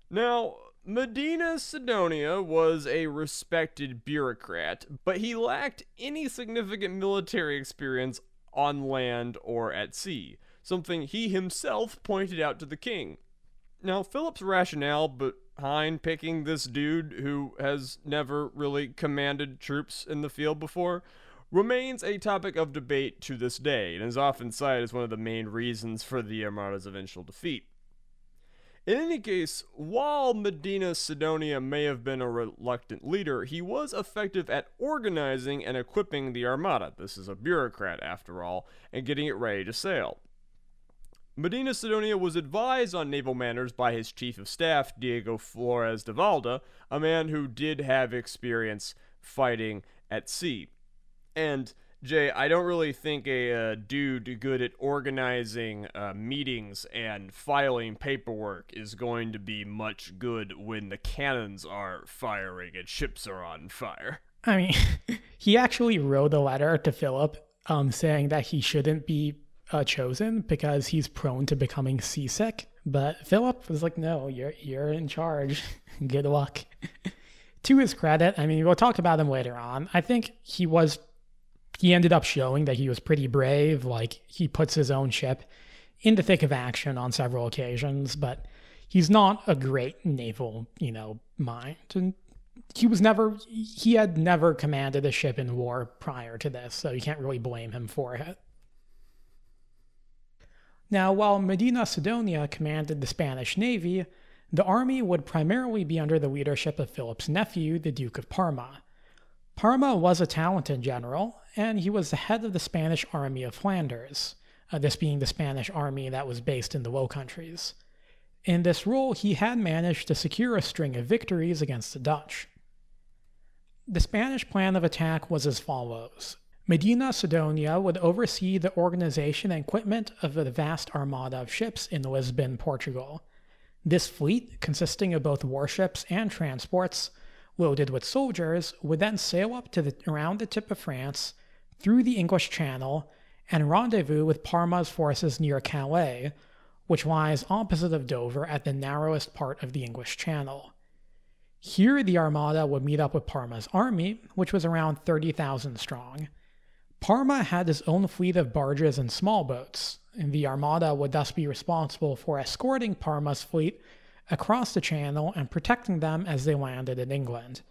Now, Medina Sidonia was a respected bureaucrat, but he lacked any significant military experience on land or at sea something he himself pointed out to the king. Now, Philip's rationale behind picking this dude who has never really commanded troops in the field before remains a topic of debate to this day and is often cited as one of the main reasons for the Armada's eventual defeat. In any case, while Medina Sidonia may have been a reluctant leader, he was effective at organizing and equipping the Armada. This is a bureaucrat, after all, and getting it ready to sail. Medina Sidonia was advised on naval manners by his chief of staff, Diego Flores de Valda, a man who did have experience fighting at sea. And Jay, I don't really think a uh, dude good at organizing uh, meetings and filing paperwork is going to be much good when the cannons are firing and ships are on fire. I mean, (laughs) he actually wrote a letter to Philip um, saying that he shouldn't be uh, chosen because he's prone to becoming seasick. But Philip was like, "No, you're you're in charge. (laughs) Good luck." (laughs) to his credit, I mean, we'll talk about him later on. I think he was he ended up showing that he was pretty brave. Like he puts his own ship in the thick of action on several occasions, but he's not a great naval, you know, mind. And he was never he had never commanded a ship in war prior to this, so you can't really blame him for it. Now, while Medina Sidonia commanded the Spanish navy, the army would primarily be under the leadership of Philip's nephew, the Duke of Parma. Parma was a talented general, and he was the head of the Spanish army of Flanders, uh, this being the Spanish army that was based in the Low Countries. In this role, he had managed to secure a string of victories against the Dutch. The Spanish plan of attack was as follows Medina Sidonia would oversee the organization and equipment of the vast armada of ships in Lisbon, Portugal. This fleet, consisting of both warships and transports, loaded with soldiers, would then sail up to the, around the tip of France, through the English Channel, and rendezvous with Parma's forces near Calais, which lies opposite of Dover at the narrowest part of the English Channel. Here, the Armada would meet up with Parma's army, which was around 30,000 strong. Parma had his own fleet of barges and small boats, and the Armada would thus be responsible for escorting Parma's fleet across the Channel and protecting them as they landed in England.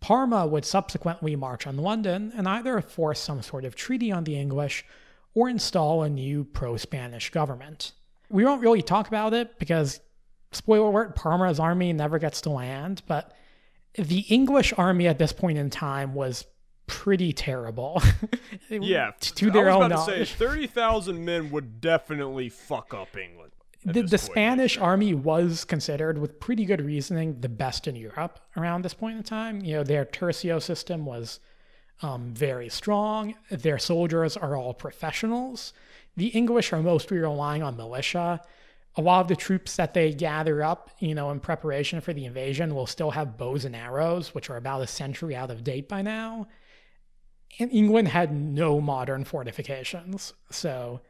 Parma would subsequently march on London and either force some sort of treaty on the English or install a new pro Spanish government. We won't really talk about it because, spoiler alert, Parma's army never gets to land, but the English army at this point in time was pretty terrible. (laughs) yeah, to their own about to say, knowledge. thirty thousand men would definitely fuck up England. The, the. Spanish army was considered, with pretty good reasoning, the best in Europe around this point in time. You know, their tercio system was um, very strong. Their soldiers are all professionals. The English are mostly relying on militia. A lot of the troops that they gather up, you know, in preparation for the invasion will still have bows and arrows, which are about a century out of date by now. And England had no modern fortifications. So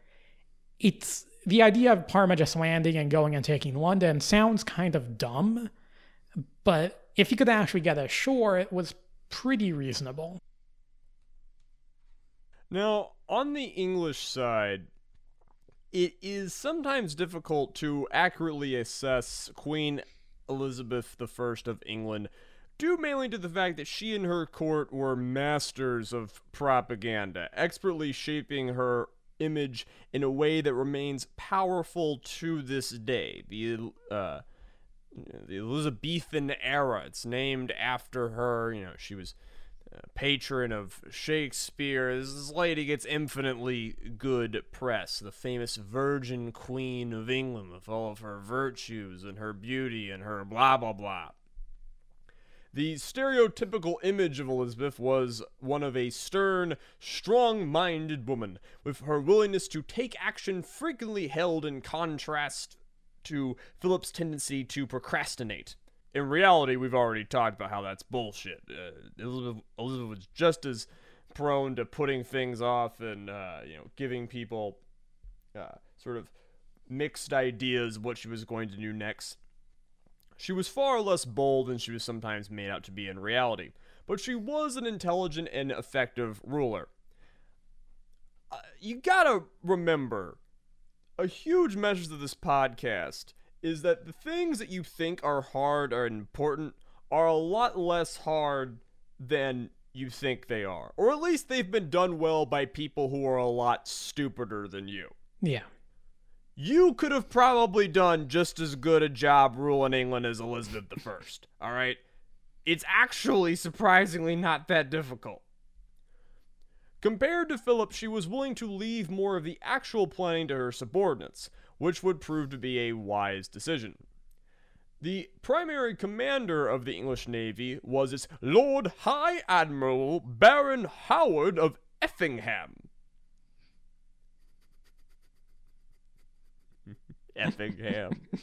it's the idea of Parma just landing and going and taking London sounds kind of dumb, but if you could actually get ashore, it was pretty reasonable. Now, on the English side, it is sometimes difficult to accurately assess Queen Elizabeth I of England, due mainly to the fact that she and her court were masters of propaganda, expertly shaping her image in a way that remains powerful to this day. The uh, the Elizabethan era. It's named after her. You know, she was patron of Shakespeare. This lady gets infinitely good press. The famous Virgin Queen of England, with all of her virtues and her beauty and her blah blah blah. The stereotypical image of Elizabeth was one of a stern, strong minded woman, with her willingness to take action frequently held in contrast to Philip's tendency to procrastinate. In reality, we've already talked about how that's bullshit. Uh, Elizabeth, Elizabeth was just as prone to putting things off and uh, you know giving people uh, sort of mixed ideas of what she was going to do next. She was far less bold than she was sometimes made out to be in reality, but she was an intelligent and effective ruler. Uh, you gotta remember, a huge message of this podcast is that the things that you think are hard or important are a lot less hard than you think they are. Or at least they've been done well by people who are a lot stupider than you Yeah. You could have probably done just as good a job ruling England as Elizabeth I. (laughs) All right? It's actually surprisingly not that difficult. Compared to Philip, she was willing to leave more of the actual planning to her subordinates, which would prove to be a wise decision. The primary commander of the English Navy was its Lord High Admiral Baron Howard of Effingham. Effingham. (laughs)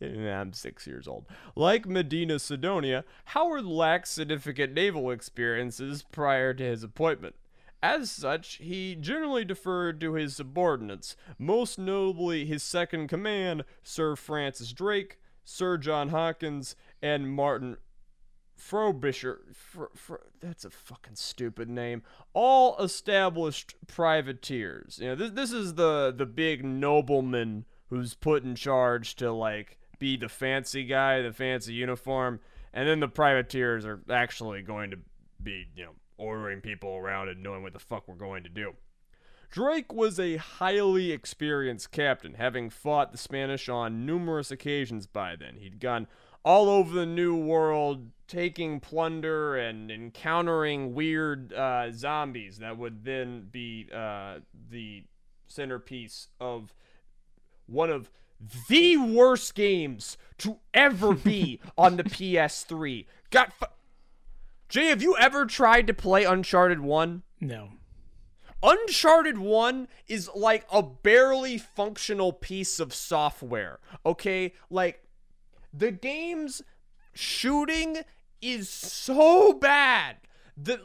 And I'm six years old. Like Medina Sidonia, Howard lacked significant naval experiences prior to his appointment. As such, he generally deferred to his subordinates, most notably his second command, Sir Francis Drake, Sir John Hawkins, and Martin Frobisher. Fro, Fro, that's a fucking stupid name. All established privateers. You know, this this is the the big nobleman who's put in charge to like be the fancy guy, the fancy uniform, and then the privateers are actually going to be, you know, ordering people around and knowing what the fuck we're going to do. Drake was a highly experienced captain, having fought the Spanish on numerous occasions by then. He'd gone all over the New World, taking plunder and encountering weird uh, zombies that would then be uh, the centerpiece of one of the worst games to ever (laughs) be on the PS3. Got fu- Jay, have you ever tried to play Uncharted 1? No. Uncharted 1 is like a barely functional piece of software. Okay? Like the game's shooting is so bad that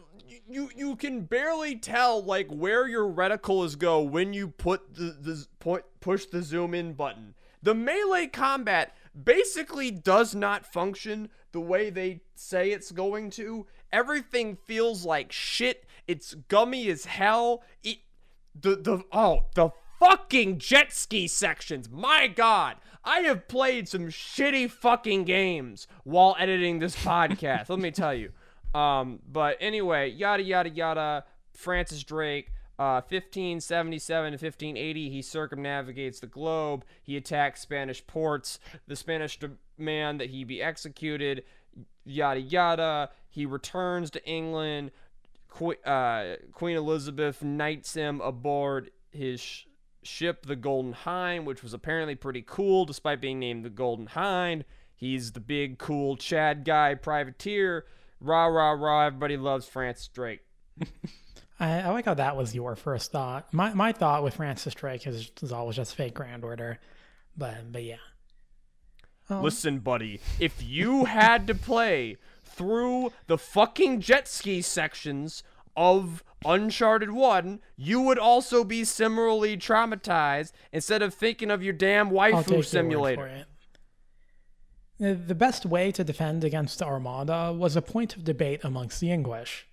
you you can barely tell like where your reticles go when you put the the point push the zoom in button. The melee combat basically does not function the way they say it's going to. Everything feels like shit. It's gummy as hell. It the the oh the fucking jet ski sections. My god. I have played some shitty fucking games while editing this (laughs) podcast. let me tell you. Um, but anyway, yada yada yada. Francis Drake, uh, 1577 to 1580, he circumnavigates the globe. He attacks Spanish ports. The Spanish demand that he be executed. Yada yada. He returns to England. Qu- uh, Queen Elizabeth knights him aboard his ship, the Golden Hind, which was apparently pretty cool despite being named the Golden Hind. He's the big, cool Chad guy privateer. Rah, rah, rah. Everybody loves Francis Drake. (laughs) I, I, like how that was your first thought. My my thought with Francis Drake is, is always just Fate/Grand Order. But, but yeah. Um, Listen, buddy, if you had to play through the fucking jet ski sections of Uncharted 1, you would also be similarly traumatized instead of thinking of your damn waifu simulator. The best way to defend against the Armada was a point of debate amongst the English.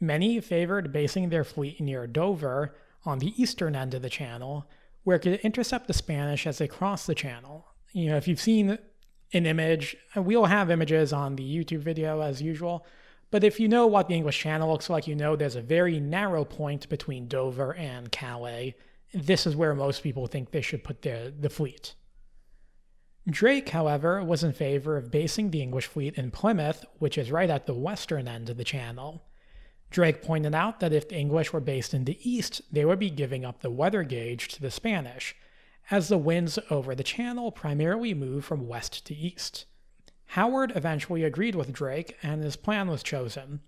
Many favored basing their fleet near Dover on the eastern end of the channel, where it could intercept the Spanish as they crossed the channel. You know, if you've seen an image, we'll have images on the YouTube video as usual, but if you know what the English Channel looks like, you know there's a very narrow point between Dover and Calais. This is where most people think they should put their, the fleet. Drake, however, was in favor of basing the English fleet in Plymouth, which is right at the western end of the channel. Drake pointed out that if the English were based in the east, they would be giving up the weather gauge to the Spanish, as the winds over the channel primarily move from west to east. Howard eventually agreed with Drake, and his plan was chosen.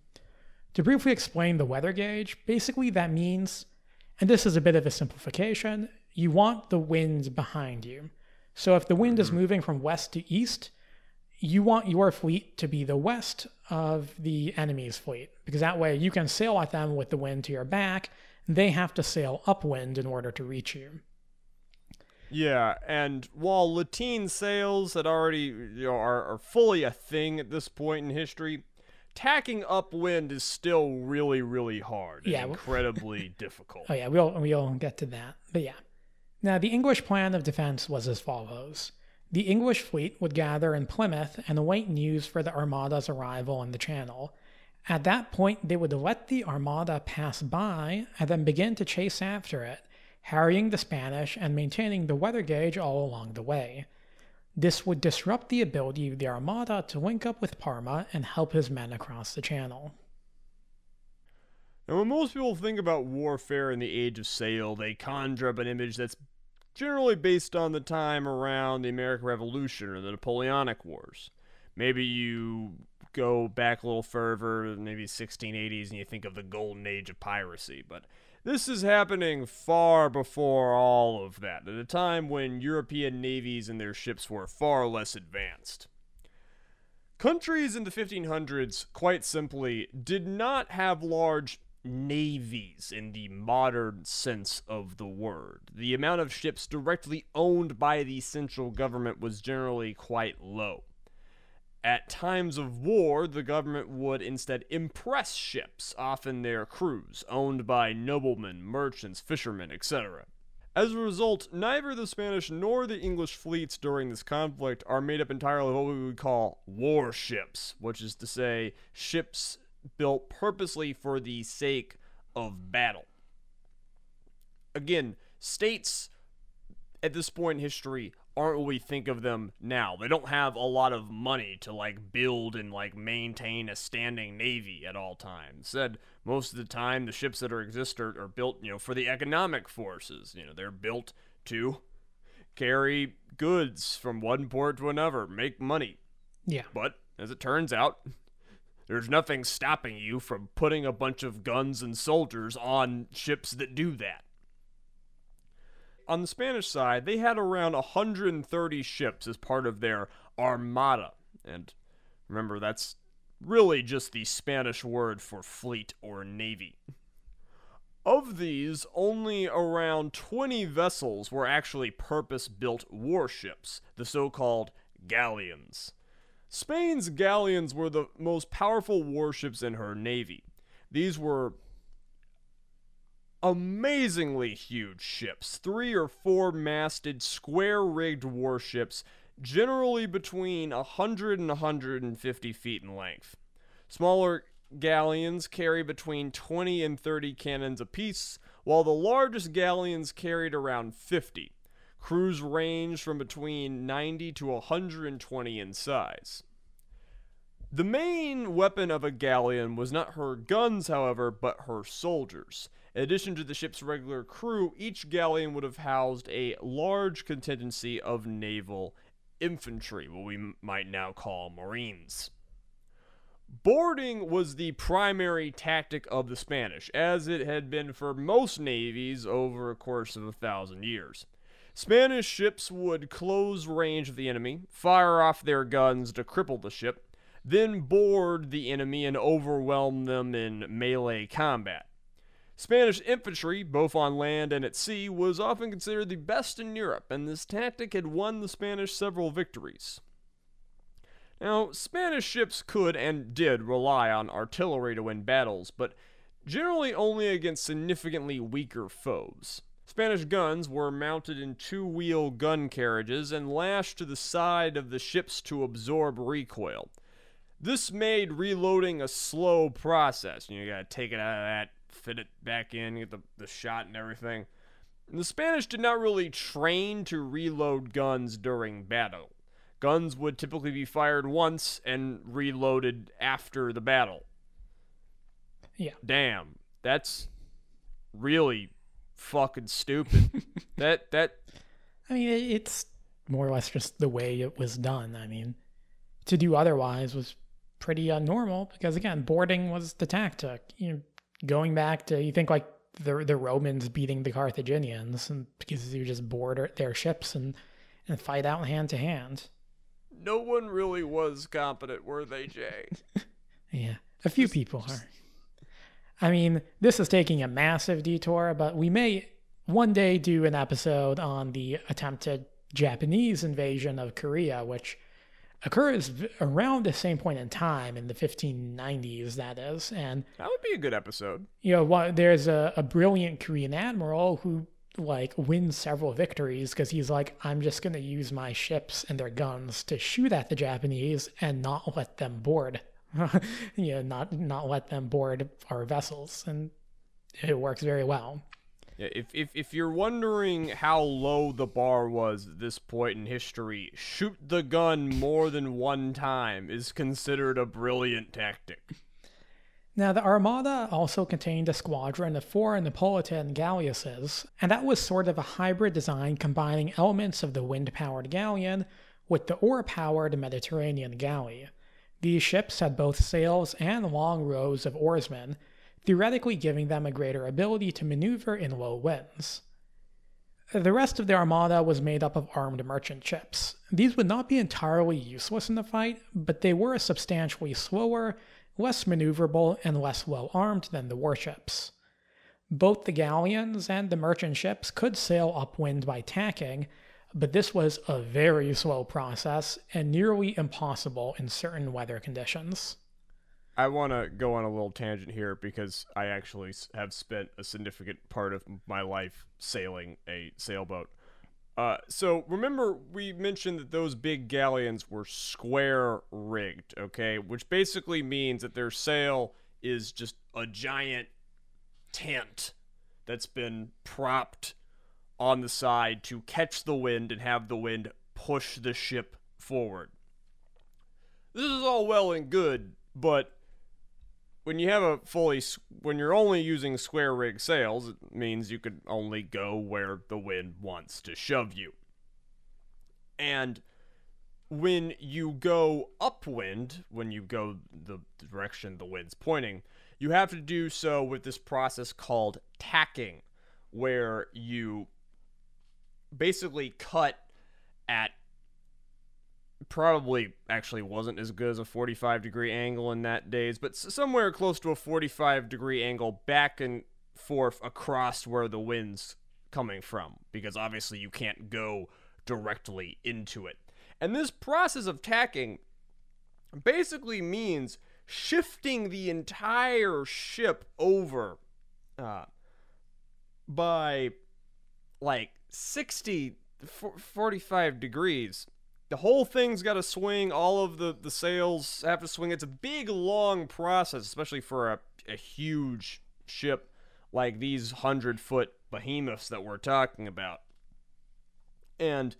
To briefly explain the weather gauge, basically that means, and this is a bit of a simplification, you want the wind behind you. So if the wind is mm-hmm. moving from west to east, you want your fleet to be the west of the enemy's fleet, because that way you can sail at them with the wind to your back. They have to sail upwind in order to reach you. Yeah, and while lateen sails had already you know, are, are fully a thing at this point in history, tacking upwind is still really, really hard. Yeah, (laughs) incredibly difficult. Oh yeah, we'll we'll get to that. But yeah. Now, the English plan of defense was as follows. The English fleet would gather in Plymouth and await news for the Armada's arrival in the Channel. At that point, they would let the Armada pass by and then begin to chase after it, harrying the Spanish and maintaining the weather gauge all along the way. This would disrupt the ability of the Armada to link up with Parma and help his men across the Channel. Now, when most people think about warfare in the Age of Sail, they conjure up an image that's generally based on the time around the American Revolution or the Napoleonic Wars. Maybe you go back a little further, maybe 1680s, and you think of the golden age of piracy. But this is happening far before all of that, at a time when European navies and their ships were far less advanced. Countries in the 1500s, quite simply, did not have large navies in the modern sense of the word. The amount of ships directly owned by the central government was generally quite low. At times of war, the government would instead impress ships, often their crews, owned by noblemen, merchants, fishermen, etc. As a result, neither the Spanish nor the English fleets during this conflict are made up entirely of what we would call warships, which is to say, ships built purposely for the sake of battle. Again, states at this point in history aren't what we think of them now. They don't have a lot of money to like build and like maintain a standing navy at all times. Said most of the time the ships that are exist are, are built, you know, for the economic forces. You know, they're built to carry goods from one port to another, make money. Yeah. But as it turns out, There's nothing stopping you from putting a bunch of guns and soldiers on ships that do that. On the Spanish side, they had around 130 ships as part of their armada. And remember, that's really just the Spanish word for fleet or navy. Of these, only around 20 vessels were actually purpose built warships, the so called galleons. Spain's galleons were the most powerful warships in her navy. These were amazingly huge ships, three or four masted, square rigged warships, generally between 100 and 150 feet in length. Smaller galleons carry between 20 and 30 cannons apiece, while the largest galleons carried around 50. Crews range from between 90 to 120 in size. The main weapon of a galleon was not her guns, however, but her soldiers. In addition to the ship's regular crew, each galleon would have housed a large contingency of naval infantry, what we might now call Marines. Boarding was the primary tactic of the Spanish, as it had been for most navies over a course of a thousand years. Spanish ships would close range of the enemy, fire off their guns to cripple the ship, then board the enemy and overwhelm them in melee combat. Spanish infantry, both on land and at sea, was often considered the best in Europe, and this tactic had won the Spanish several victories. Now, Spanish ships could and did rely on artillery to win battles, but generally only against significantly weaker foes. Spanish guns were mounted in two wheel gun carriages and lashed to the side of the ships to absorb recoil. This made reloading a slow process. You, gotta take it out of that fit it back in, get the, the shot and everything. And the Spanish did not really train to reload guns during battle. Guns would typically be fired once and reloaded after the battle. Yeah. Damn. That's really fucking stupid. (laughs) that that I mean, it's more or less just the way it was done. I mean, to do otherwise was pretty abnormal because again, boarding was the tactic. You know, going back to you think like the the Romans beating the Carthaginians and because you just board their ships and and fight out hand to hand. No one really was competent, were they, Jay? (laughs) yeah, a few people are. I mean, this is taking a massive detour, but we may one day do an episode on the attempted Japanese invasion of Korea, which occurs around the same point in time in the 1590s that is and that would be a good episode. You know there's a, a brilliant korean admiral who like wins several victories because he's like i'm just going to use my ships and their guns to shoot at the japanese and not let them board. (laughs) You know not not let them board our vessels and it works very well if, if, if you're wondering how low the bar was at this point in history, shoot the gun more than one time is considered a brilliant tactic. Now, the Armada also contained a squadron of four Neapolitan galleasses, and that was sort of a hybrid design combining elements of the wind powered galleon with the oar powered Mediterranean galley. These ships had both sails and long rows of oarsmen theoretically giving them a greater ability to maneuver in low winds. The rest of the armada was made up of armed merchant ships. These would not be entirely useless in the fight, but they were substantially slower, less maneuverable, and less well armed than the warships. Both the galleons and the merchant ships could sail upwind by tacking, but this was a very slow process and nearly impossible in certain weather conditions. I want to go on a little tangent here because I actually have spent a significant part of my life sailing a sailboat. Uh, so remember, we mentioned that those big galleons were square rigged, okay? Which basically means that their sail is just a giant tent that's been propped on the side to catch the wind and have the wind push the ship forward. This is all well and good, but when you have a fully when you're only using square rig sails, it means you could only go where the wind wants to shove you. And when you go upwind, when you go the direction the wind's pointing, you have to do so with this process called tacking, where you basically cut at probably actually wasn't as good as a 45 degree angle in that days, but somewhere close to a 45 degree angle back and forth across where the wind's coming from, because obviously you can't go directly into it. And this process of tacking basically means shifting the entire ship over uh, by like 60 45 degrees the whole thing's got to swing. All of the the sails have to swing. It's a big long process especially for a, a huge ship like these 100 foot behemoths that we're talking about. And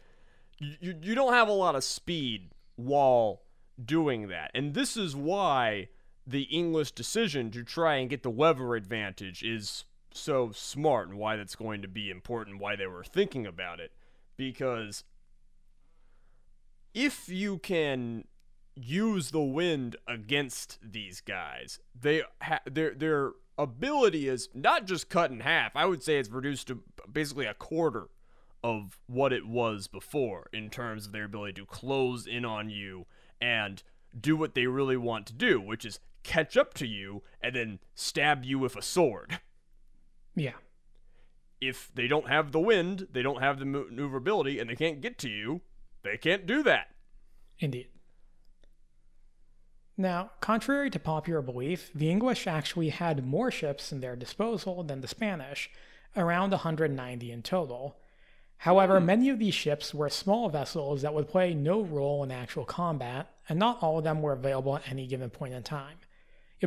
you, you don't have a lot of speed while doing that. And this is why the english decision to try and get the weather advantage is so smart and why that's going to be important why they were thinking about it. Because if you can use the wind against these guys, they ha- their their ability is not just cut in half. I would say it's reduced to basically a quarter of what it was before in terms of their ability to close in on you and do what they really want to do, which is catch up to you and then stab you with a sword. Yeah. If they don't have the wind, they don't have the maneuverability, and they can't get to you, they can't do that. Indeed. Now, contrary to popular belief, the English actually had more ships in their disposal than the Spanish, around 190 in total. However, hmm. many of these ships were small vessels that would play no role in actual combat, and not all of them were available at any given point in time.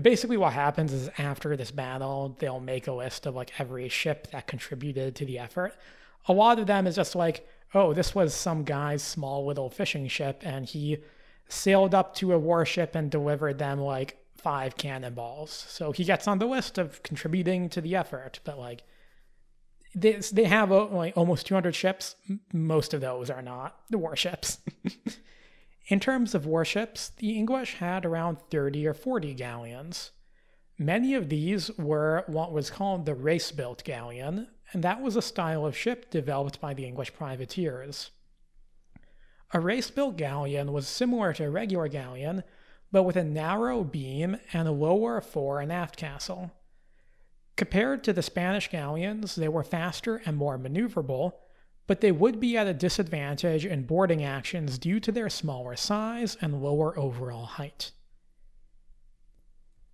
basically, what happens is after this battle, they'll make a list of like every ship that contributed to the effort. A lot of them is just like, oh, this was some guy's small little fishing ship, and he sailed up to a warship and delivered them like five cannonballs. So he gets on the list of contributing to the effort, but like they, they have uh, like almost 200 ships. Most of those are not the warships. (laughs) In terms of warships, the English had around 30 or 40 galleons. Many of these were what was called the race built galleon, and that was a style of ship developed by the English privateers. A race built galleon was similar to a regular galleon, but with a narrow beam and a lower fore and aft castle. Compared to the Spanish galleons, they were faster and more maneuverable, but they would be at a disadvantage in boarding actions due to their smaller size and lower overall height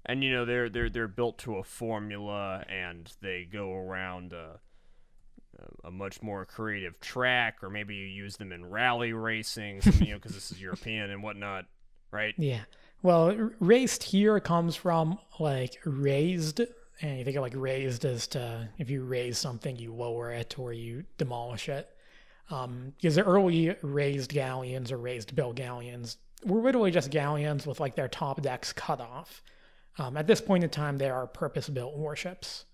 and you know they're they're they're built to a formula and they go around a, a much more creative track or maybe you use them in rally racing you know because this is european and whatnot right? Yeah. Well raced here comes from like raised and you think of like raised as to if you raise something you lower it or you demolish it. Um, because the early raised galleons or raised bill galleons were literally just galleons with like their top decks cut off. Um, at this point in time, they are purpose built warships.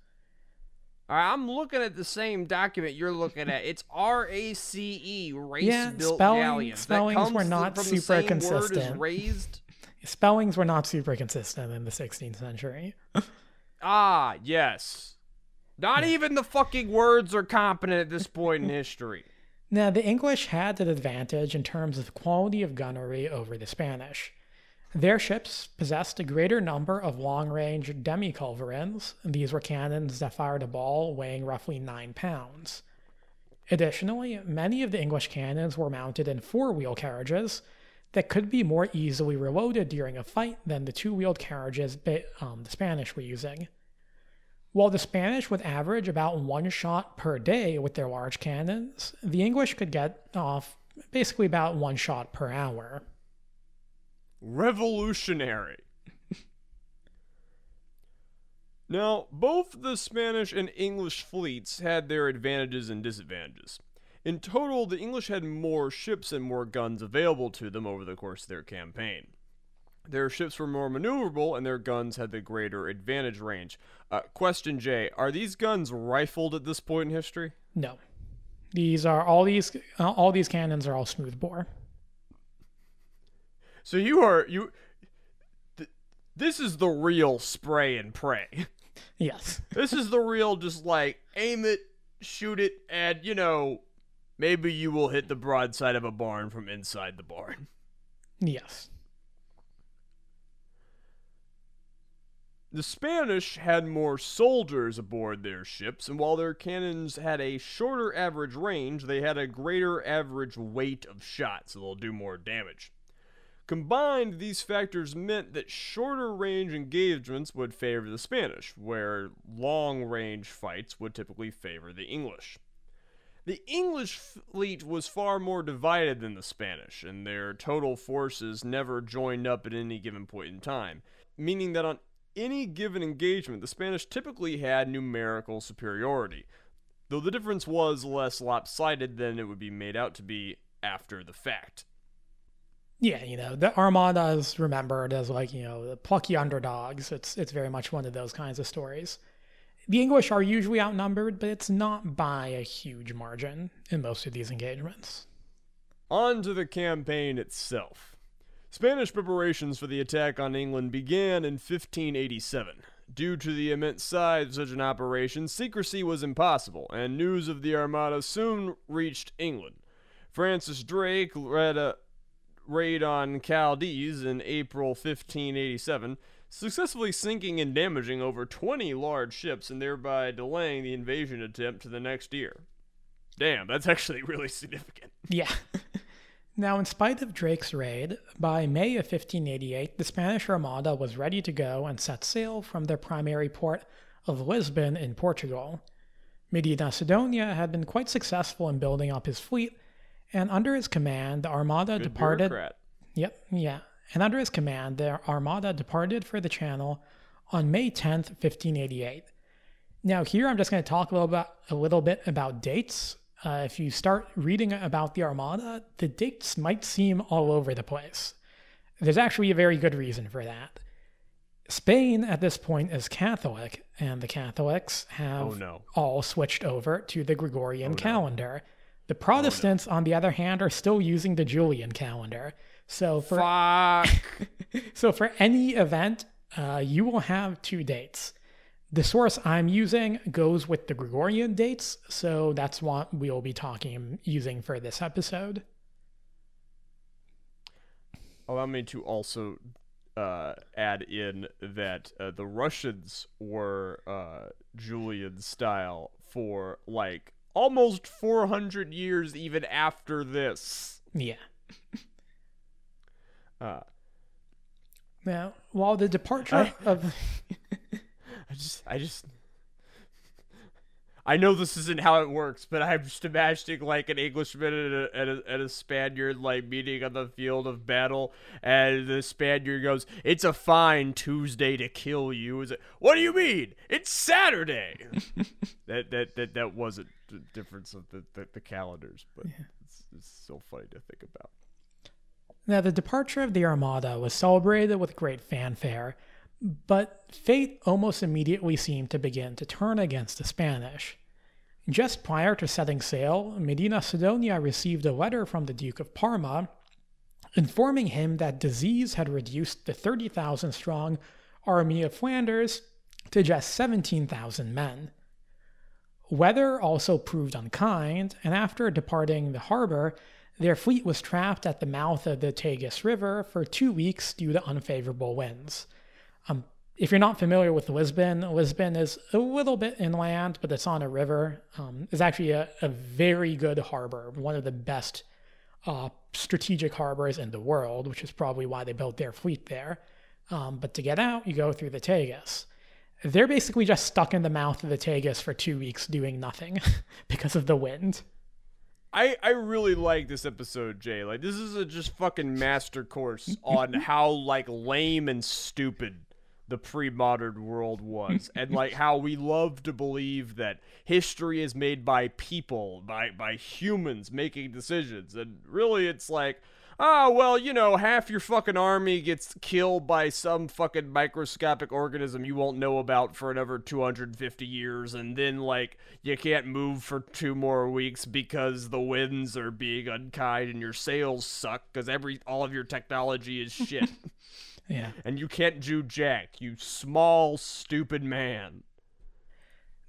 I'm looking at the same document you're looking at. It's R A C E, race yeah, built spelling, galleons. Spellings were not super consistent. raised. (laughs) Spellings were not super consistent in the 16th century. ah, yes. Not even the fucking words are competent at this point in history. (laughs) Now, the English had an advantage in terms of the quality of gunnery over the Spanish. Their ships possessed a greater number of long range demi-culverins. These were cannons that fired a ball weighing roughly 9 pounds. Additionally, many of the English cannons were mounted in four wheel carriages that could be more easily reloaded during a fight than the two wheeled carriages um, the Spanish were using. While the Spanish would average about one shot per day with their large cannons, the English could get off basically about one shot per hour revolutionary. (laughs) now, both the Spanish and English fleets had their advantages and disadvantages. In total, the English had more ships and more guns available to them over the course of their campaign. Their ships were more maneuverable and their guns had the greater advantage range. Uh, question J Are these guns rifled at this point in history? No. These are all these all these cannons are all smoothbore. So you are you. Th- this is the real spray and pray. Yes. (laughs) This is the real, just like aim it, shoot it, and you know, maybe you will hit the broadside of a barn from inside the barn. Yes. The Spanish had more soldiers aboard their ships, and while their cannons had a shorter average range, they had a greater average weight of shot, so they'll do more damage. Combined, these factors meant that shorter range engagements would favor the Spanish, where long range fights would typically favor the English. The English fleet was far more divided than the Spanish, and their total forces never joined up at any given point in time, meaning that on any given engagement, the Spanish typically had numerical superiority, though the difference was less lopsided than it would be made out to be after the fact. Yeah, you know, the Armada is remembered as like, you know, the plucky underdogs. It's it's very much one of those kinds of stories. The English are usually outnumbered, but it's not by a huge margin in most of these engagements. On to the campaign itself. Spanish preparations for the attack on England began in 1587. Due to the immense size of such an operation, secrecy was impossible, and news of the Armada soon reached England. Francis Drake led a raid on Cadiz in April 1587, successfully sinking and damaging over 20 large ships and thereby delaying the invasion attempt to the next year. Damn, that's actually (laughs) really significant. Yeah. (laughs) now, in spite of Drake's raid, by May of 1588, the Spanish Armada was ready to go and set sail from their primary port of Lisbon in Portugal. Medina Sidonia had been quite successful in building up his fleet, and under his command, the Armada Good departed. bureaucrat. Yep, yeah. And under his command, the Armada departed for the Channel on May 10th, 1588. Now, here I'm just going to talk a little, bit, a little bit about dates. Uh, if you start reading about the Armada, the dates might seem all over the place. There's actually a very good reason for that. Spain at this point is Catholic, and the Catholics have Oh, no. all switched over to the Gregorian no. calendar. The Protestants, on the other hand, are still using the Julian calendar. So for (laughs) so for any event, uh, you will have two dates. The source I'm using goes with the Gregorian dates, so that's what we'll be talking using for this episode. Allow me to also uh, add in that uh, the Russians were uh, Julian style for like almost 400 years, even after this. Yeah. Uh, Now, while the departure I- of (laughs) I just, I just, I know this isn't how it works, but I'm just imagining like an Englishman and a, and a, and a Spaniard like meeting on the field of battle, and the Spaniard goes, "It's a fine Tuesday to kill you." Is it? What do you mean? It's Saturday. (laughs) that that that that wasn't the difference of the the, the calendars, but it's, it's so funny to think about. Now, the departure of the Armada was celebrated with great fanfare, but fate almost immediately seemed to begin to turn against the Spanish. Just prior to setting sail, Medina Sidonia received a letter from the Duke of Parma informing him that disease had reduced the 30,000 strong army of Flanders to just 17,000 men. Weather also proved unkind, and after departing the harbor, their fleet was trapped at the mouth of the Tagus River for two weeks due to unfavorable winds. Um, if you're not familiar with Lisbon, Lisbon is a little bit inland, but it's on a river. Um, it's actually a, a very good harbor, one of the best uh, strategic harbors in the world, which is probably why they built their fleet there. Um, but to get out, you go through the Tagus. They're basically just stuck in the mouth of the Tagus for two weeks doing nothing (laughs) because of the wind. I, I really like this episode, Jay. Like this is a just fucking master course (laughs) on how like lame and stupid the pre-modern world was and like how we love to believe that history is made by people, by by humans making decisions. And really it's like oh, well, you know, half your fucking army gets killed by some fucking microscopic organism you won't know about for another 250 years, and then, like, you can't move for two more weeks because the winds are being unkind and your sails suck because every all of your technology is shit. (laughs) Yeah. and you can't do jack, you small, stupid man.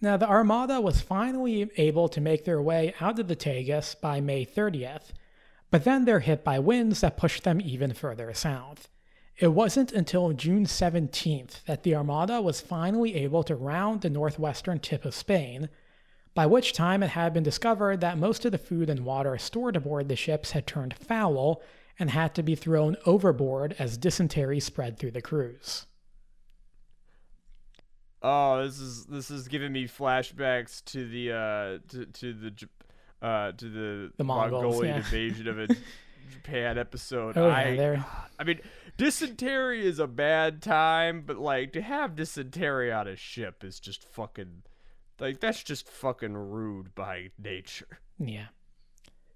Now, the Armada was finally able to make their way out of the Tagus by May 30th, but then they're hit by winds that push them even further south. It wasn't until June 17th that the Armada was finally able to round the northwestern tip of Spain, by which time it had been discovered that most of the food and water stored aboard the ships had turned foul and had to be thrown overboard as dysentery spread through the crews. Oh, this is this is giving me flashbacks to the uh to, to the uh to the, The Mongols, Mongolian yeah. invasion of a (laughs) Japan episode. Oh, I I mean, dysentery is a bad time, but like to have dysentery on a ship is just fucking like that's just fucking rude by nature. Yeah.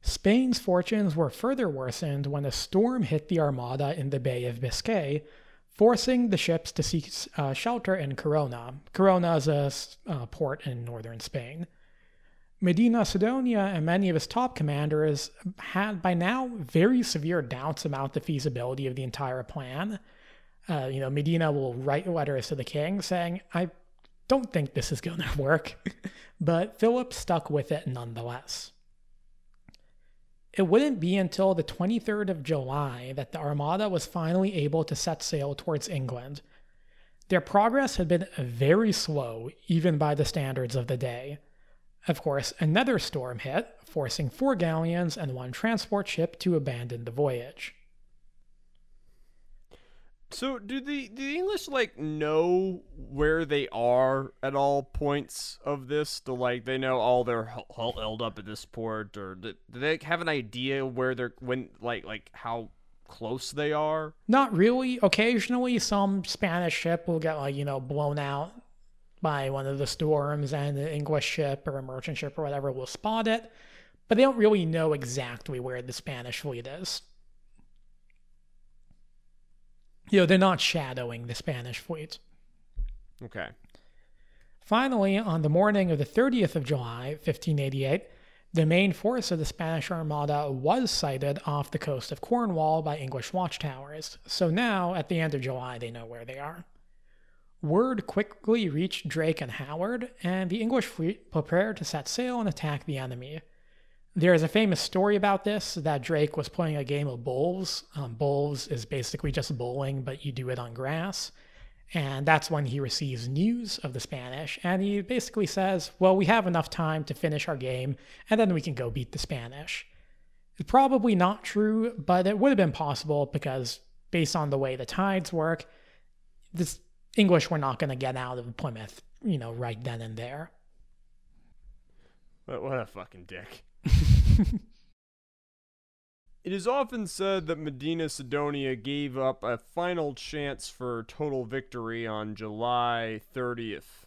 Spain's fortunes were further worsened when a storm hit the Armada in the Bay of Biscay, forcing the ships to seek uh, shelter in Corunna. Corunna is a uh, port in northern Spain. Medina Sidonia and many of his top commanders had by now very severe doubts about the feasibility of the entire plan. Uh, you know, Medina will write letters to the king saying, I don't think this is going (laughs) to work. (laughs) but Philip stuck with it nonetheless. It wouldn't be until the 23rd of July that the Armada was finally able to set sail towards England. Their progress had been very slow, even by the standards of the day. Of course, another storm hit, forcing four galleons and one transport ship to abandon the voyage. So do the do the English like know where they are at all points of this? Do like they know all hel- hel- held up at this port, or do, do they have an idea where they're when like like how close they are? Not really. Occasionally, some Spanish ship will get, like, you know, blown out by one of the storms, and an English ship or a merchant ship or whatever will spot it, but they don't really know exactly where the Spanish fleet is. You know, they're not shadowing the Spanish fleet. Okay. Finally, on the morning of the 30th of July, 1588, the main force of the Spanish Armada was sighted off the coast of Cornwall by English watchtowers, so now, at the end of July, they know where they are. Word quickly reached Drake and Howard, and the English fleet prepared to set sail and attack the enemy. There is a famous story about this that Drake was playing a game of bowls. Um, bowls is basically just bowling, but you do it on grass. And that's when he receives news of the Spanish, and he basically says, Well, we have enough time to finish our game, and then we can go beat the Spanish. It's probably not true, but it would have been possible because, based on the way the tides work, the English were not going to get out of Plymouth, you know, right then and there. What a fucking dick. It is often said that Medina Sidonia gave up a final chance for total victory on July 30th.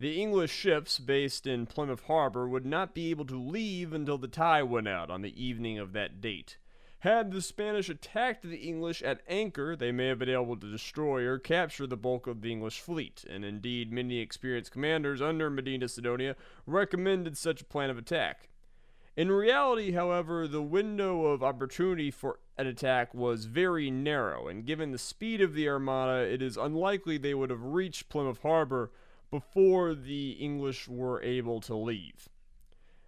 The English ships based in Plymouth Harbor would not be able to leave until the tide went out on the evening of that date. Had the Spanish attacked the English at anchor, they may have been able to destroy or capture the bulk of the English fleet, and indeed many experienced commanders under Medina Sidonia recommended such a plan of attack. In reality, however, the window of opportunity for an attack was very narrow, and given the speed of the Armada, it is unlikely they would have reached Plymouth Harbor before the English were able to leave.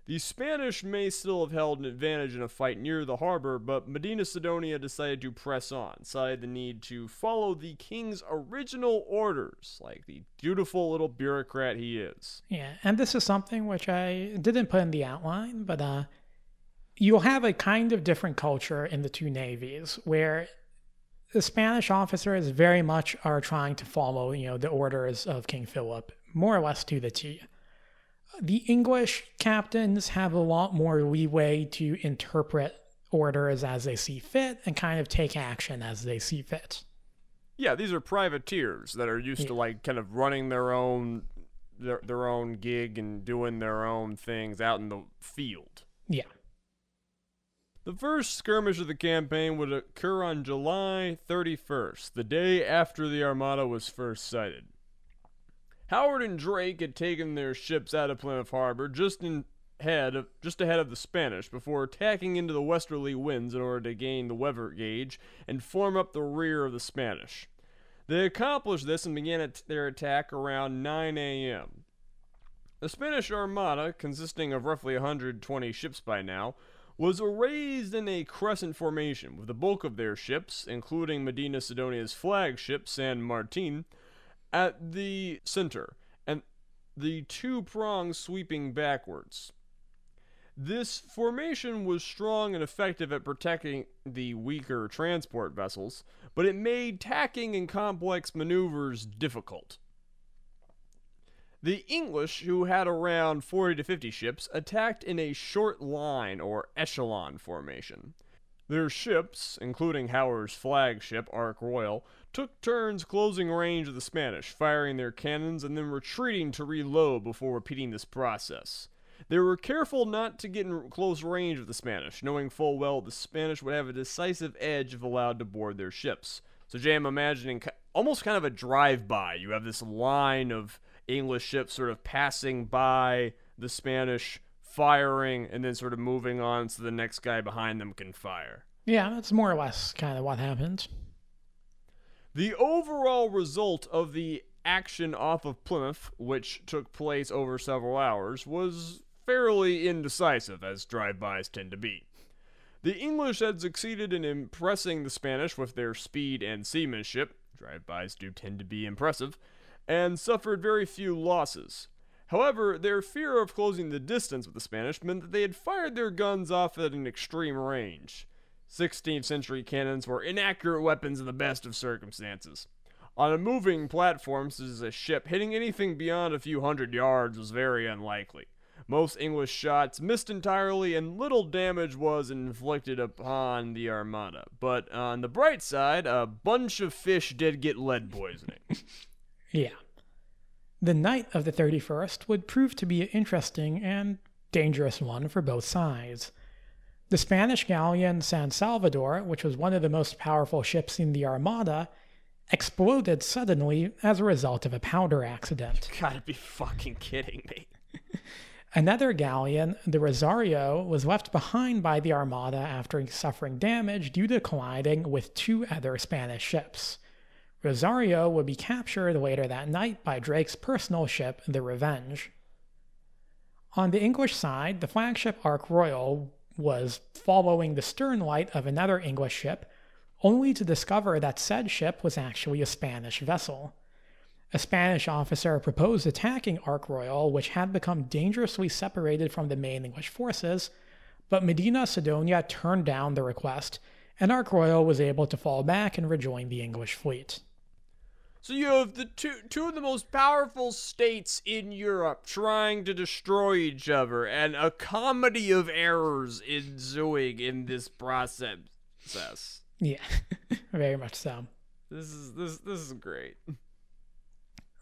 The Spanish may still have held an advantage in a fight near the harbor, but Medina Sidonia decided to press on, cited the need to follow the king's original orders, like the dutiful little bureaucrat he is. Yeah, and this is something which I didn't put in the outline, but uh, you'll have a kind of different culture in the two navies where the Spanish officers very much are trying to follow, you know, the orders of King Philip, more or less to the T. The English captains have a lot more leeway to interpret orders as they see fit and kind of take action as they see fit. Yeah, these are privateers that are used to like kind of running their own their their own gig and doing their own things out in the field. Yeah. The first skirmish of the campaign would occur on July 31st, the day after the Armada was first sighted. Howard and Drake had taken their ships out of Plymouth Harbor just in head of, just ahead of the Spanish before tacking into the westerly winds in order to gain the weather gauge and form up the rear of the Spanish. They accomplished this and began at their attack around 9 a.m. The Spanish Armada, consisting of roughly 120 ships by now, was arrayed in a crescent formation, with the bulk of their ships, including Medina Sidonia's flagship, San Martin, at the center, and the two prongs sweeping backwards. This formation was strong and effective at protecting the weaker transport vessels, but it made tacking and complex maneuvers difficult. The English, who had around 40 to 50 ships, attacked in a short line or echelon formation. Their ships, including Howard's flagship, Ark Royal, took turns closing range of the Spanish, firing their cannons and then retreating to reload before repeating this process. They were careful not to get in close range of the Spanish, knowing full well the Spanish would have a decisive edge if allowed to board their ships. So, Jay, I'm imagining almost kind of a drive by. You have this line of English ships sort of passing by the Spanish, firing, and then sort of moving on so the next guy behind them can fire. Yeah, that's more or less kind of what happened. The overall result of the action off of Plymouth, which took place over several hours, was fairly indecisive, as drive-bys tend to be. The English had succeeded in impressing the Spanish with their speed and seamanship, drive-bys do tend to be impressive, and suffered very few losses. However, their fear of closing the distance with the Spanish meant that they had fired their guns off at an extreme range. 16th century cannons were inaccurate weapons in the best of circumstances. On a moving platform, such as a ship, hitting anything beyond a few hundred yards was very unlikely. Most English shots missed entirely, and little damage was inflicted upon the Armada. But on the bright side, a bunch of fish did get lead poisoning. (laughs) yeah. The night of the 31st would prove to be an interesting and dangerous one for both sides. The Spanish galleon San Salvador, which was one of the most powerful ships in the Armada, exploded suddenly as a result of a powder accident. You gotta be fucking kidding me. (laughs) Another galleon, the Rosario, was left behind by the Armada after suffering damage due to colliding with two other Spanish ships. Rosario would be captured later that night by Drake's personal ship, the Revenge. On the English side, the flagship Ark Royal was following the stern light of another English ship, only to discover that said ship was actually a Spanish vessel. A Spanish officer proposed attacking Ark Royal, which had become dangerously separated from the main English forces, but Medina Sidonia turned down the request, and Ark Royal was able to fall back and rejoin the English fleet. So you have the two two of the most powerful states in Europe trying to destroy each other, and a comedy of errors ensuing in this process. Yeah, (laughs) very much so. This is this this is great.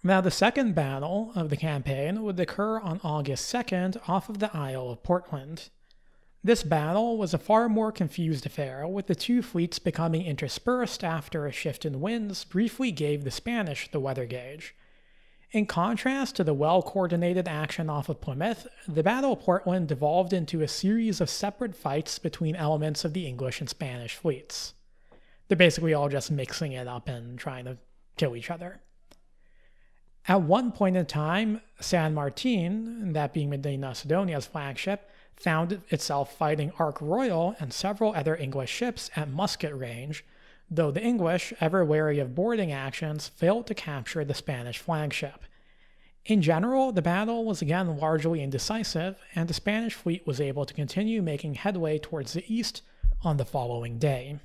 Now, the second battle of the campaign would occur on August 2nd off of the Isle of Portland. This battle was a far more confused affair, with the two fleets becoming interspersed after a shift in winds briefly gave the Spanish the weather gauge. In contrast to the well coordinated action off of Plymouth, the Battle of Portland devolved into a series of separate fights between elements of the English and Spanish fleets. They're basically all just mixing it up and trying to kill each other. At one point in time, San Martin, that being Medina Sidonia's flagship, found itself fighting Ark Royal and several other English ships at musket range, though the English, ever wary of boarding actions, failed to capture the Spanish flagship. In general, the battle was again largely indecisive, and the Spanish fleet was able to continue making headway towards the east on the following day.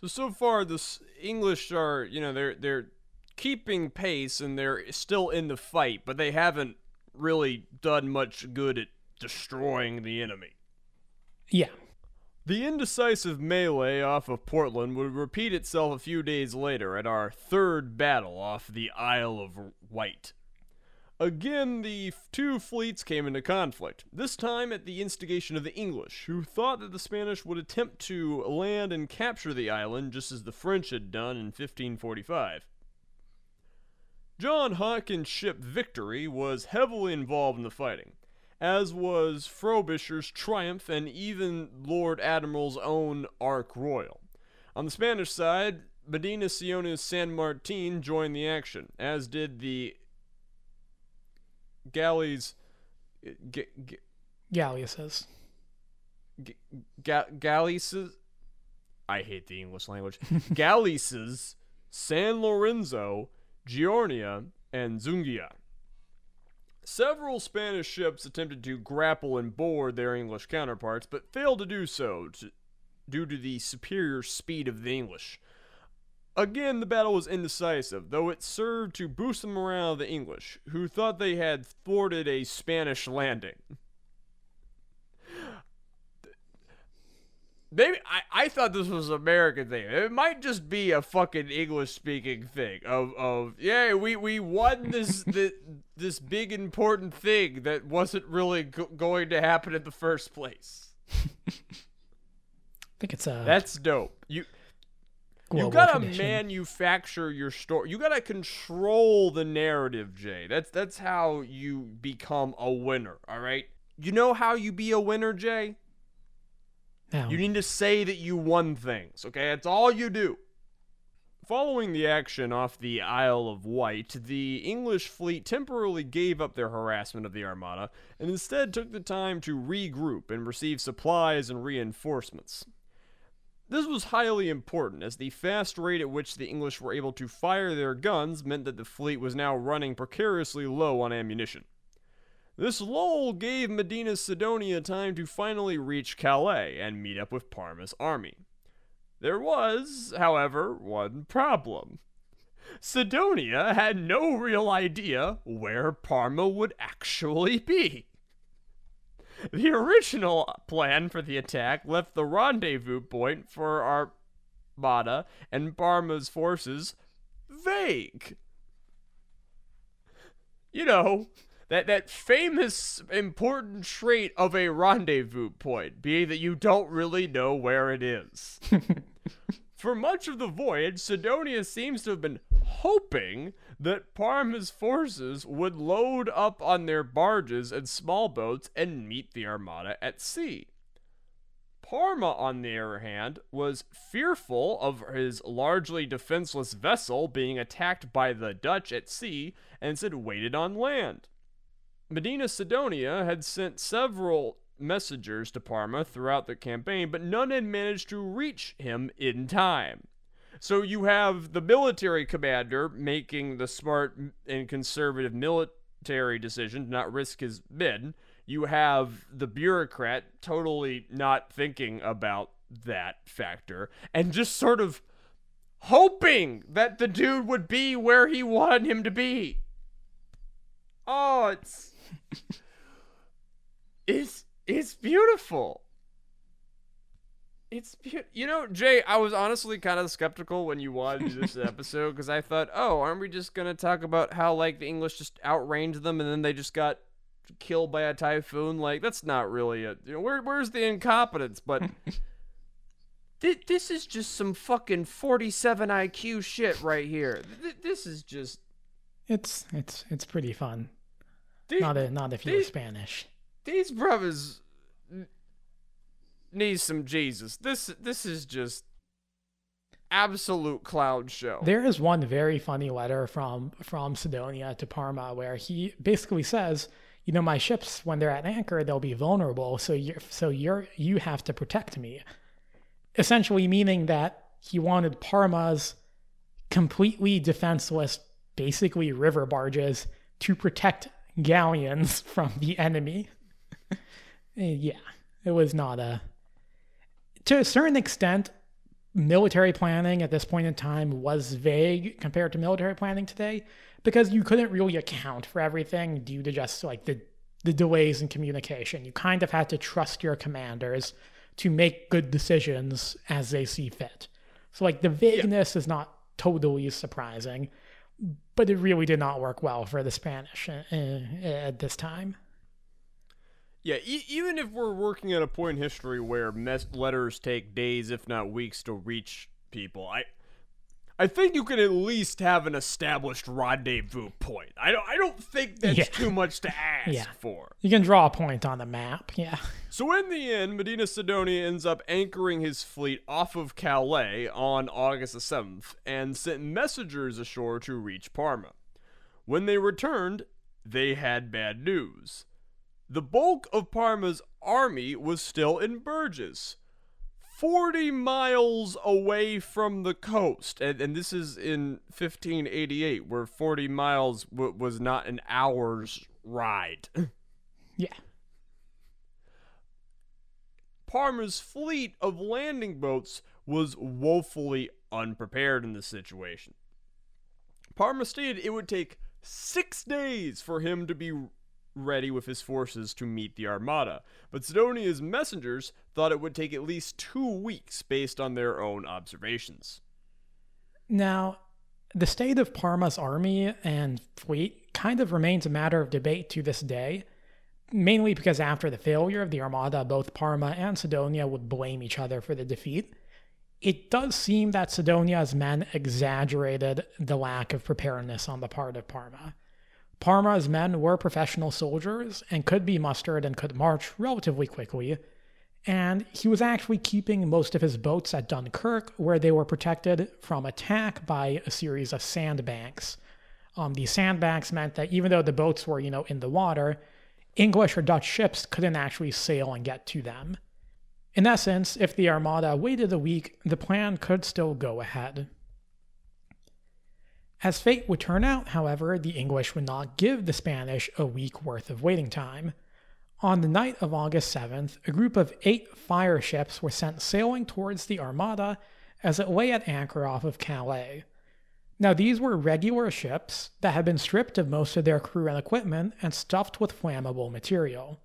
So so far, the English are you know they're they're keeping pace and they're still in the fight, but they haven't really done much good at destroying the enemy. Yeah. The indecisive melee off of Portland would repeat itself a few days later at our third battle off the Isle of Wight. Again, the two fleets came into conflict, this time at the instigation of the English, who thought that the Spanish would attempt to land and capture the island just as the French had done in 1545. John Hawkins' ship Victory was heavily involved in the fighting, as was Frobisher's Triumph and even Lord Admiral's own Ark Royal. On the Spanish side, Medina Sidonia's San Martin joined the action, as did the galleys. G- g- Galleasses. g- ga- galleases. I hate the English language. (laughs) galleases, San Lorenzo, Girona, and Zúñiga. Several Spanish ships attempted to grapple and board their English counterparts, but failed to do so to, due to the superior speed of the English. Again, the battle was indecisive, though it served to boost the morale of the English, who thought they had thwarted a Spanish landing. Maybe I, I thought this was an American thing. It might just be a fucking English speaking thing of of yeah we we won this (laughs) this, this big important thing that wasn't really go- going to happen in the first place. (laughs) I think it's a That's dope. You you gotta manufacture your story. You gotta control the narrative, Jay. That's that's how you become a winner. All right. You know how you be a winner, Jay? You need to say that you won things, okay? That's all you do. Following the action off the Isle of Wight, the English fleet temporarily gave up their harassment of the Armada and instead took the time to regroup and receive supplies and reinforcements. This was highly important, as the fast rate at which the English were able to fire their guns meant that the fleet was now running precariously low on ammunition. This lull gave Medina Sidonia time to finally reach Calais and meet up with Parma's army. There was, however, one problem. Sidonia had no real idea where Parma would actually be. The original plan for the attack left the rendezvous point for Armada and Parma's forces vague. You know, that that famous important trait of a rendezvous point being that you don't really know where it is. (laughs) For much of the voyage, Sidonia seems to have been hoping that Parma's forces would load up on their barges and small boats and meet the armada at sea. Parma, on the other hand, was fearful of his largely defenseless vessel being attacked by the Dutch at sea and instead waited on land. Medina Sidonia had sent several messengers to Parma throughout the campaign, but none had managed to reach him in time. So you have the military commander making the smart and conservative military decision to not risk his men. You have the bureaucrat totally not thinking about that factor and just sort of hoping that the dude would be where he wanted him to be. Oh, it's it's it's beautiful. It's beautiful. You know, Jay, I was honestly kind of skeptical when you wanted to do this (laughs) episode because I thought, oh, aren't we just gonna talk about how like the English just outranged them and then they just got killed by a typhoon? Like that's not really a. You know, where where's the incompetence? But. (laughs) thi- This is just some fucking 47 IQ shit right here. Th- This is just. it's it's it's pretty fun. Not a, not if you're Spanish. these brothers need some Jesus. This this is just absolute cloud show. There is one very funny letter from from Sidonia to Parma where he basically says, you know, my ships when they're at anchor they'll be vulnerable, so you so you're you have to protect me. Essentially meaning that he wanted Parma's completely defenseless, basically river barges to protect galleons (laughs) from the enemy. Eh, yeah, it was not a. To a certain extent, military planning at this point in time was vague compared to military planning today because you couldn't really account for everything due to just like the the delays in communication. You kind of had to trust your commanders to make good decisions as they see fit. So like the vagueness is not totally surprising. But it really did not work well for the Spanish uh, uh, at this time. Yeah, e- even if we're working at a point in history where letters take days, if not weeks, to reach people, I, I think you can at least have an established rendezvous point. I don't, I don't think that's Yeah. too much to ask Yeah. for. You can draw a point on the map. Yeah. So in the end, Medina Sidonia ends up anchoring his fleet off of Calais on August the 7th and sent messengers ashore to reach Parma. When they returned, they had bad news. The bulk of Parma's army was still in Bruges, 40 miles away from the coast. And, and this is in 1588, where 40 miles w- was not an hour's ride. (laughs) Yeah. Parma's fleet of landing boats was woefully unprepared in this situation. Parma stated it would take six days for him to be ready with his forces to meet the Armada, but Sidonia's messengers thought it would take at least two weeks based on their own observations. Now, the state of Parma's army and fleet kind of remains a matter of debate to this day, mainly because after the failure of the Armada, both Parma and Sidonia would blame each other for the defeat. It does seem that Sidonia's men exaggerated the lack of preparedness on the part of Parma. Parma's men were professional soldiers and could be mustered and could march relatively quickly, and he was actually keeping most of his boats at Dunkirk, where they were protected from attack by a series of sandbanks. Um, sandbanks meant that even though the boats were, you know, in the water, English or Dutch ships couldn't actually sail and get to them. In essence, if the Armada waited a week, the plan could still go ahead. As fate would turn out, however, the English would not give the Spanish a week worth of waiting time. On the night of August 7th, a group of eight fire ships were sent sailing towards the Armada as it lay at anchor off of Calais. Now, these were regular ships that had been stripped of most of their crew and equipment and stuffed with flammable material.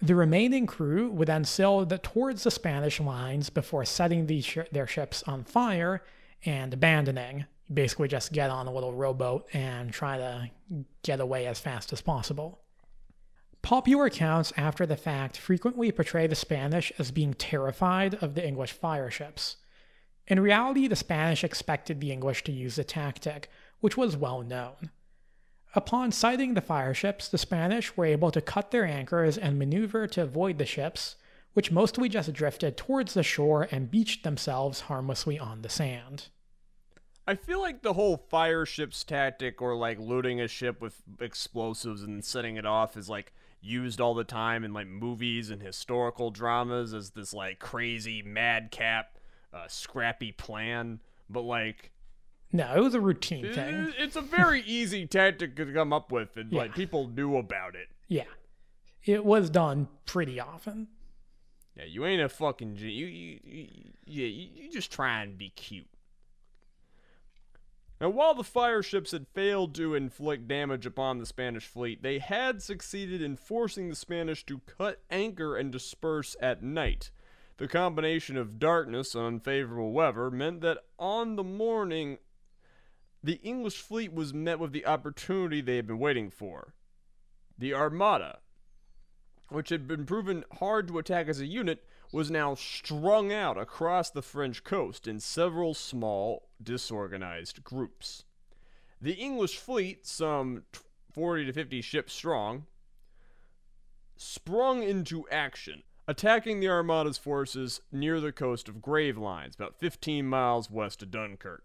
The remaining crew would then sail the- towards the Spanish lines before setting shi their ships on fire and abandoning. Basically, just get on a little rowboat and try to get away as fast as possible. Popular accounts after the fact frequently portray the Spanish as being terrified of the English fire ships. In reality, the Spanish expected the English to use the tactic, which was well known. Upon sighting the fire ships, the Spanish were able to cut their anchors and maneuver to avoid the ships, which mostly just drifted towards the shore and beached themselves harmlessly on the sand. I feel like the whole fire ships tactic or like looting a ship with explosives and setting it off is like used all the time in like movies and historical dramas as this like crazy madcap uh, scrappy plan but like No, it was a routine thing. it's a very (laughs) easy tactic to come up with and like people knew about it Yeah. It was done pretty often. yeah you ain't a fucking you, you, you yeah you, you just try and be cute Now, while the fire ships had failed to inflict damage upon the Spanish fleet, they had succeeded in forcing the Spanish to cut anchor and disperse at night. The combination of darkness and unfavorable weather meant that on the morning, the English fleet was met with the opportunity they had been waiting for. The Armada, which had been proven hard to attack as a unit, was now strung out across the French coast in several small, disorganized groups. The English fleet, some 40 to 50 ships strong, sprung into action, attacking the Armada's forces near the coast of Gravelines, about 15 miles west of Dunkirk.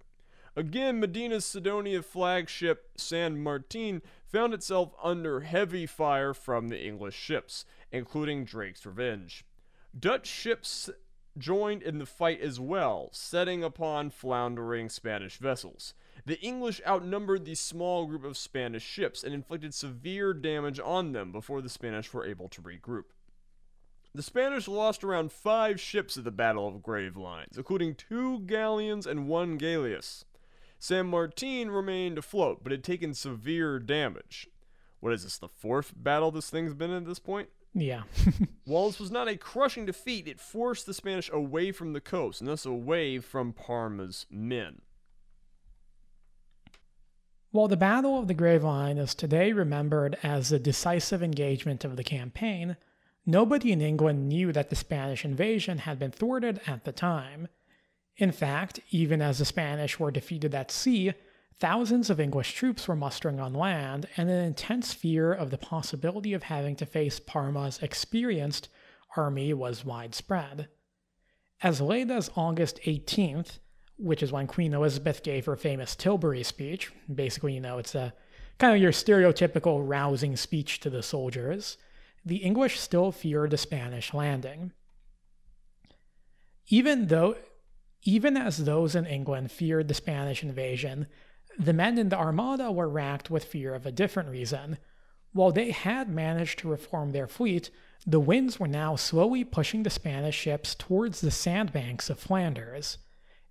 Again, Medina's Sidonia flagship San Martin found itself under heavy fire from the English ships, including Drake's Revenge. Dutch ships joined in the fight as well, setting upon floundering Spanish vessels. The English outnumbered the small group of Spanish ships and inflicted severe damage on them before the Spanish were able to regroup. The Spanish lost around five ships at the Battle of Gravelines, including two galleons and one galleass. San Martin remained afloat, but had taken severe damage. What is this, the fourth battle this thing's been in at this point? Yeah. (laughs) While this was not a crushing defeat, it forced the Spanish away from the coast, and thus away from Parma's men. While the Battle of the Gravelines is today remembered as the decisive engagement of the campaign, nobody in England knew that the Spanish invasion had been thwarted at the time. In fact, even as the Spanish were defeated at sea, thousands of English troops were mustering on land, and an intense fear of the possibility of having to face Parma's experienced army was widespread. As late as August 18th, which is when Queen Elizabeth gave her famous Tilbury speech, basically, you know, it's a kind of your stereotypical rousing speech to the soldiers, the English still feared a Spanish landing. Even though even as those in England feared the Spanish invasion, the men in the Armada were racked with fear of a different reason. While they had managed to reform their fleet, the winds were now slowly pushing the Spanish ships towards the sandbanks of Flanders.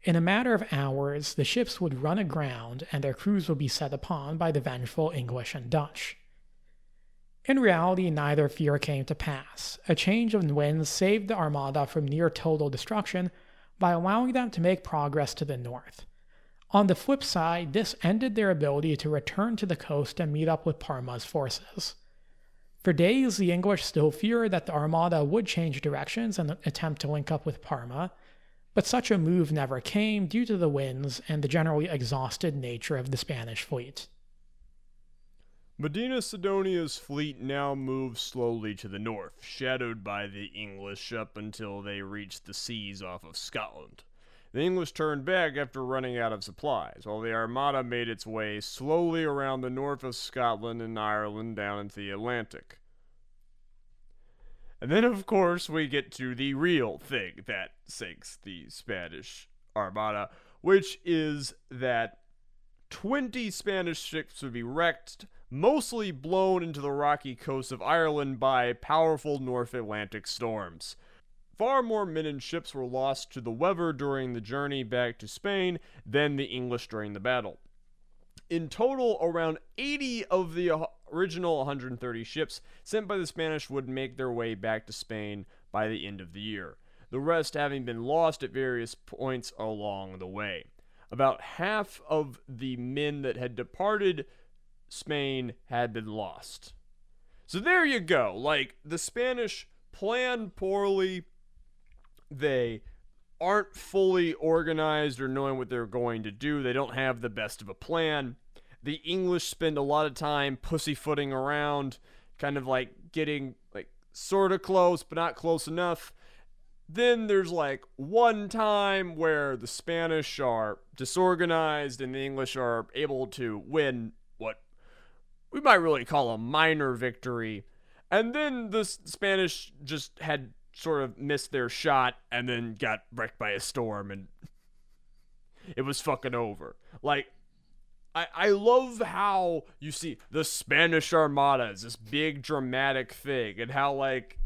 In a matter of hours, the ships would run aground and their crews would be set upon by the vengeful English and Dutch. In reality, neither fear came to pass. A change of winds saved the Armada from near total destruction by allowing them to make progress to the north. On the flip side, this ended their ability to return to the coast and meet up with Parma's forces. For days, the English still feared that the Armada would change directions and attempt to link up with Parma, but such a move never came due to the winds and the generally exhausted nature of the Spanish fleet. Medina Sidonia's fleet now moved slowly to the north, shadowed by the English up until they reached the seas off of Scotland. The English turned back after running out of supplies, while the Armada made its way slowly around the north of Scotland and Ireland down into the Atlantic. And then, of course, we get to the real thing that sinks the Spanish Armada, which is that 20 Spanish ships would be wrecked mostly blown into the rocky coast of Ireland by powerful North Atlantic storms. Far more men and ships were lost to the weather during the journey back to Spain than the English during the battle. In total, around 80 of the original 130 ships sent by the Spanish would make their way back to Spain by the end of the year, the rest having been lost at various points along the way. About half of the men that had departed Spain had been lost. So there you go. Like the Spanish planned poorly. They aren't fully organized or knowing what they're going to do. They don't have the best of a plan. The English spend a lot of time pussyfooting around, kind of like getting like sort of close, but not close enough. Then there's like one time where the Spanish are disorganized and the English are able to win what we might really call a minor victory. And then the Spanish just had sort of missed their shot and then got wrecked by a storm and it was fucking over. Like I, I love how you see the Spanish Armada is this big dramatic thing and how like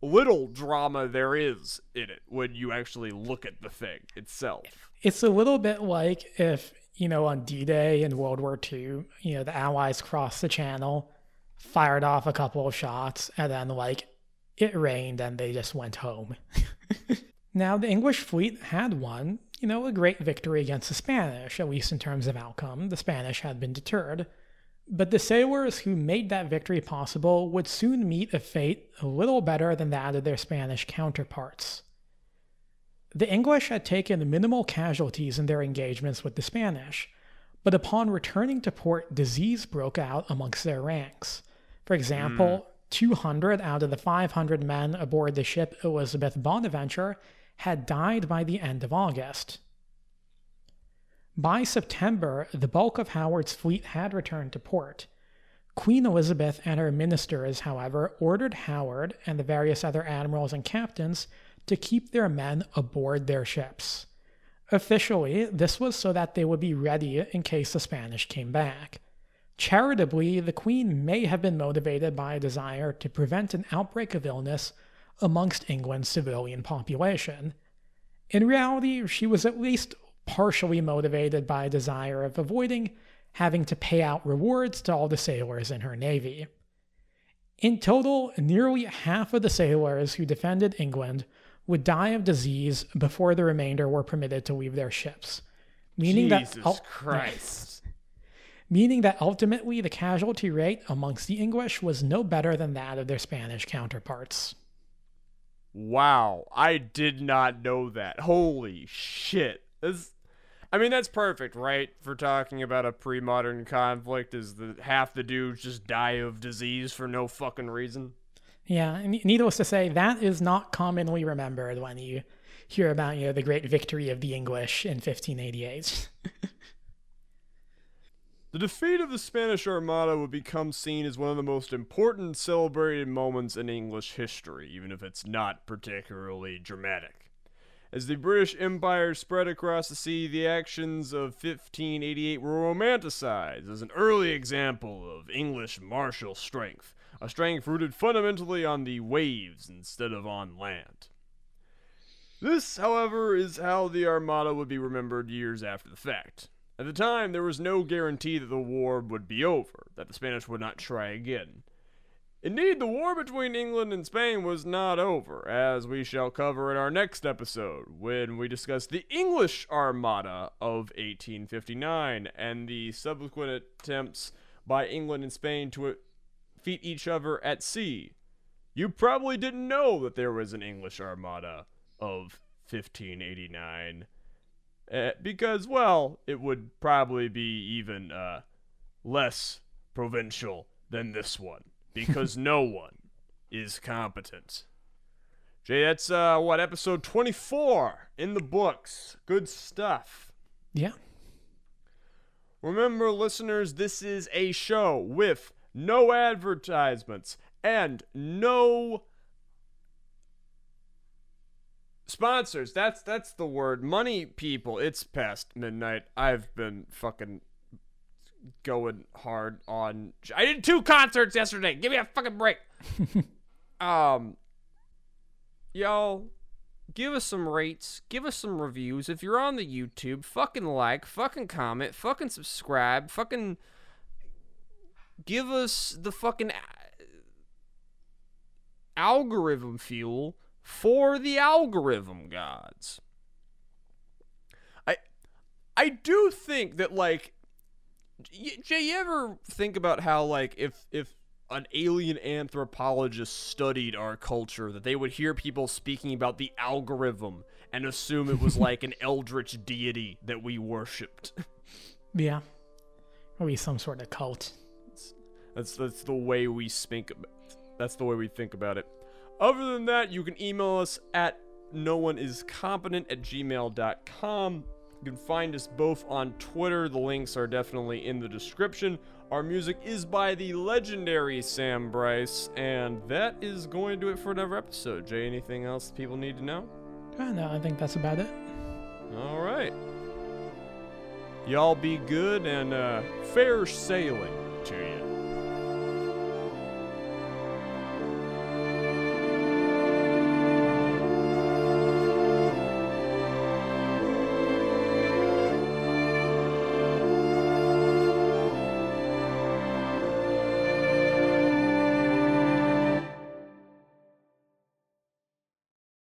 little drama there is in it when you actually look at the thing itself. It's a little bit like if you know, on D Day in World War II, you know, the Allies crossed the channel, fired off a couple of shots, and then, like, it rained and they just went home. (laughs) now, the English fleet had won, you know, a great victory against the Spanish, at least in terms of outcome. The Spanish had been deterred. But the sailors who made that victory possible would soon meet a fate a little better than that of their Spanish counterparts. The English had taken minimal casualties in their engagements with the Spanish, but upon returning to port, disease broke out amongst their ranks. For example, mm. 200 out of the 500 men aboard the ship Elizabeth Bonaventure had died by the end of August. By September, the bulk of Howard's fleet had returned to port. Queen Elizabeth and her ministers, however, ordered Howard and the various other admirals and captains to keep their men aboard their ships. Officially, this was so that they would be ready in case the Spanish came back. Charitably, the Queen may have been motivated by a desire to prevent an outbreak of illness amongst England's civilian population. In reality, she was at least partially motivated by a desire of avoiding having to pay out rewards to all the sailors in her navy. In total, nearly half of the sailors who defended England would die of disease before the remainder were permitted to leave their ships. Meaning Jesus that Christ. Meaning that ultimately the casualty rate amongst the English was no better than that of their Spanish counterparts. Wow, I did not know that. Holy shit. This, I mean, that's perfect, right? For talking about a pre modern conflict, is that half the dudes just die of disease for no fucking reason. Yeah, needless to say, that is not commonly remembered when you hear about you know the great victory of the English in 1588. (laughs) The defeat of the Spanish Armada would become seen as one of the most important celebrated moments in English history, even if it's not particularly dramatic. As the British Empire spread across the sea, the actions of 1588 were romanticized as an early example of English martial strength, a strength rooted fundamentally on the waves instead of on land. This, however, is how the Armada would be remembered years after the fact. At the time, there was no guarantee that the war would be over, that the Spanish would not try again. Indeed, the war between England and Spain was not over, as we shall cover in our next episode when we discuss the English Armada of 1859 and the subsequent attempts by England and Spain to defeat each other at sea. You probably didn't know that there was an English Armada of 1589 uh, because, well, it would probably be even uh, less provincial than this one because (laughs) no one is competent. Jay, that's uh, what episode 24 in the books. Good stuff. Yeah. Remember, listeners, this is a show with no advertisements and no sponsors. That's that's the word. Money people. It's past midnight. I've been fucking going hard on. I did two concerts yesterday. Give me a fucking break. (laughs) um, y'all, give us some rates. Give us some reviews. If you're on the YouTube, fucking like, fucking comment, fucking subscribe, fucking give us the fucking algorithm fuel for the algorithm gods. I I do think that like Jay, you ever think about how like if if an alien anthropologist studied our culture that they would hear people speaking about the algorithm and assume it was like an (laughs) eldritch deity that we worshipped. Yeah. Or be some sort of cult. That's that's the way we think that's the way we think about it. Other than that, you can email us at no one is competent at gmail.com. You can find us both on Twitter. The links are definitely in the description. Our music is by the legendary Sam Bryce, and that is going to do it for another episode. Jay, anything else people need to know? Uh, no, I think that's about it. All right. Y'all be good and uh, fair sailing to you.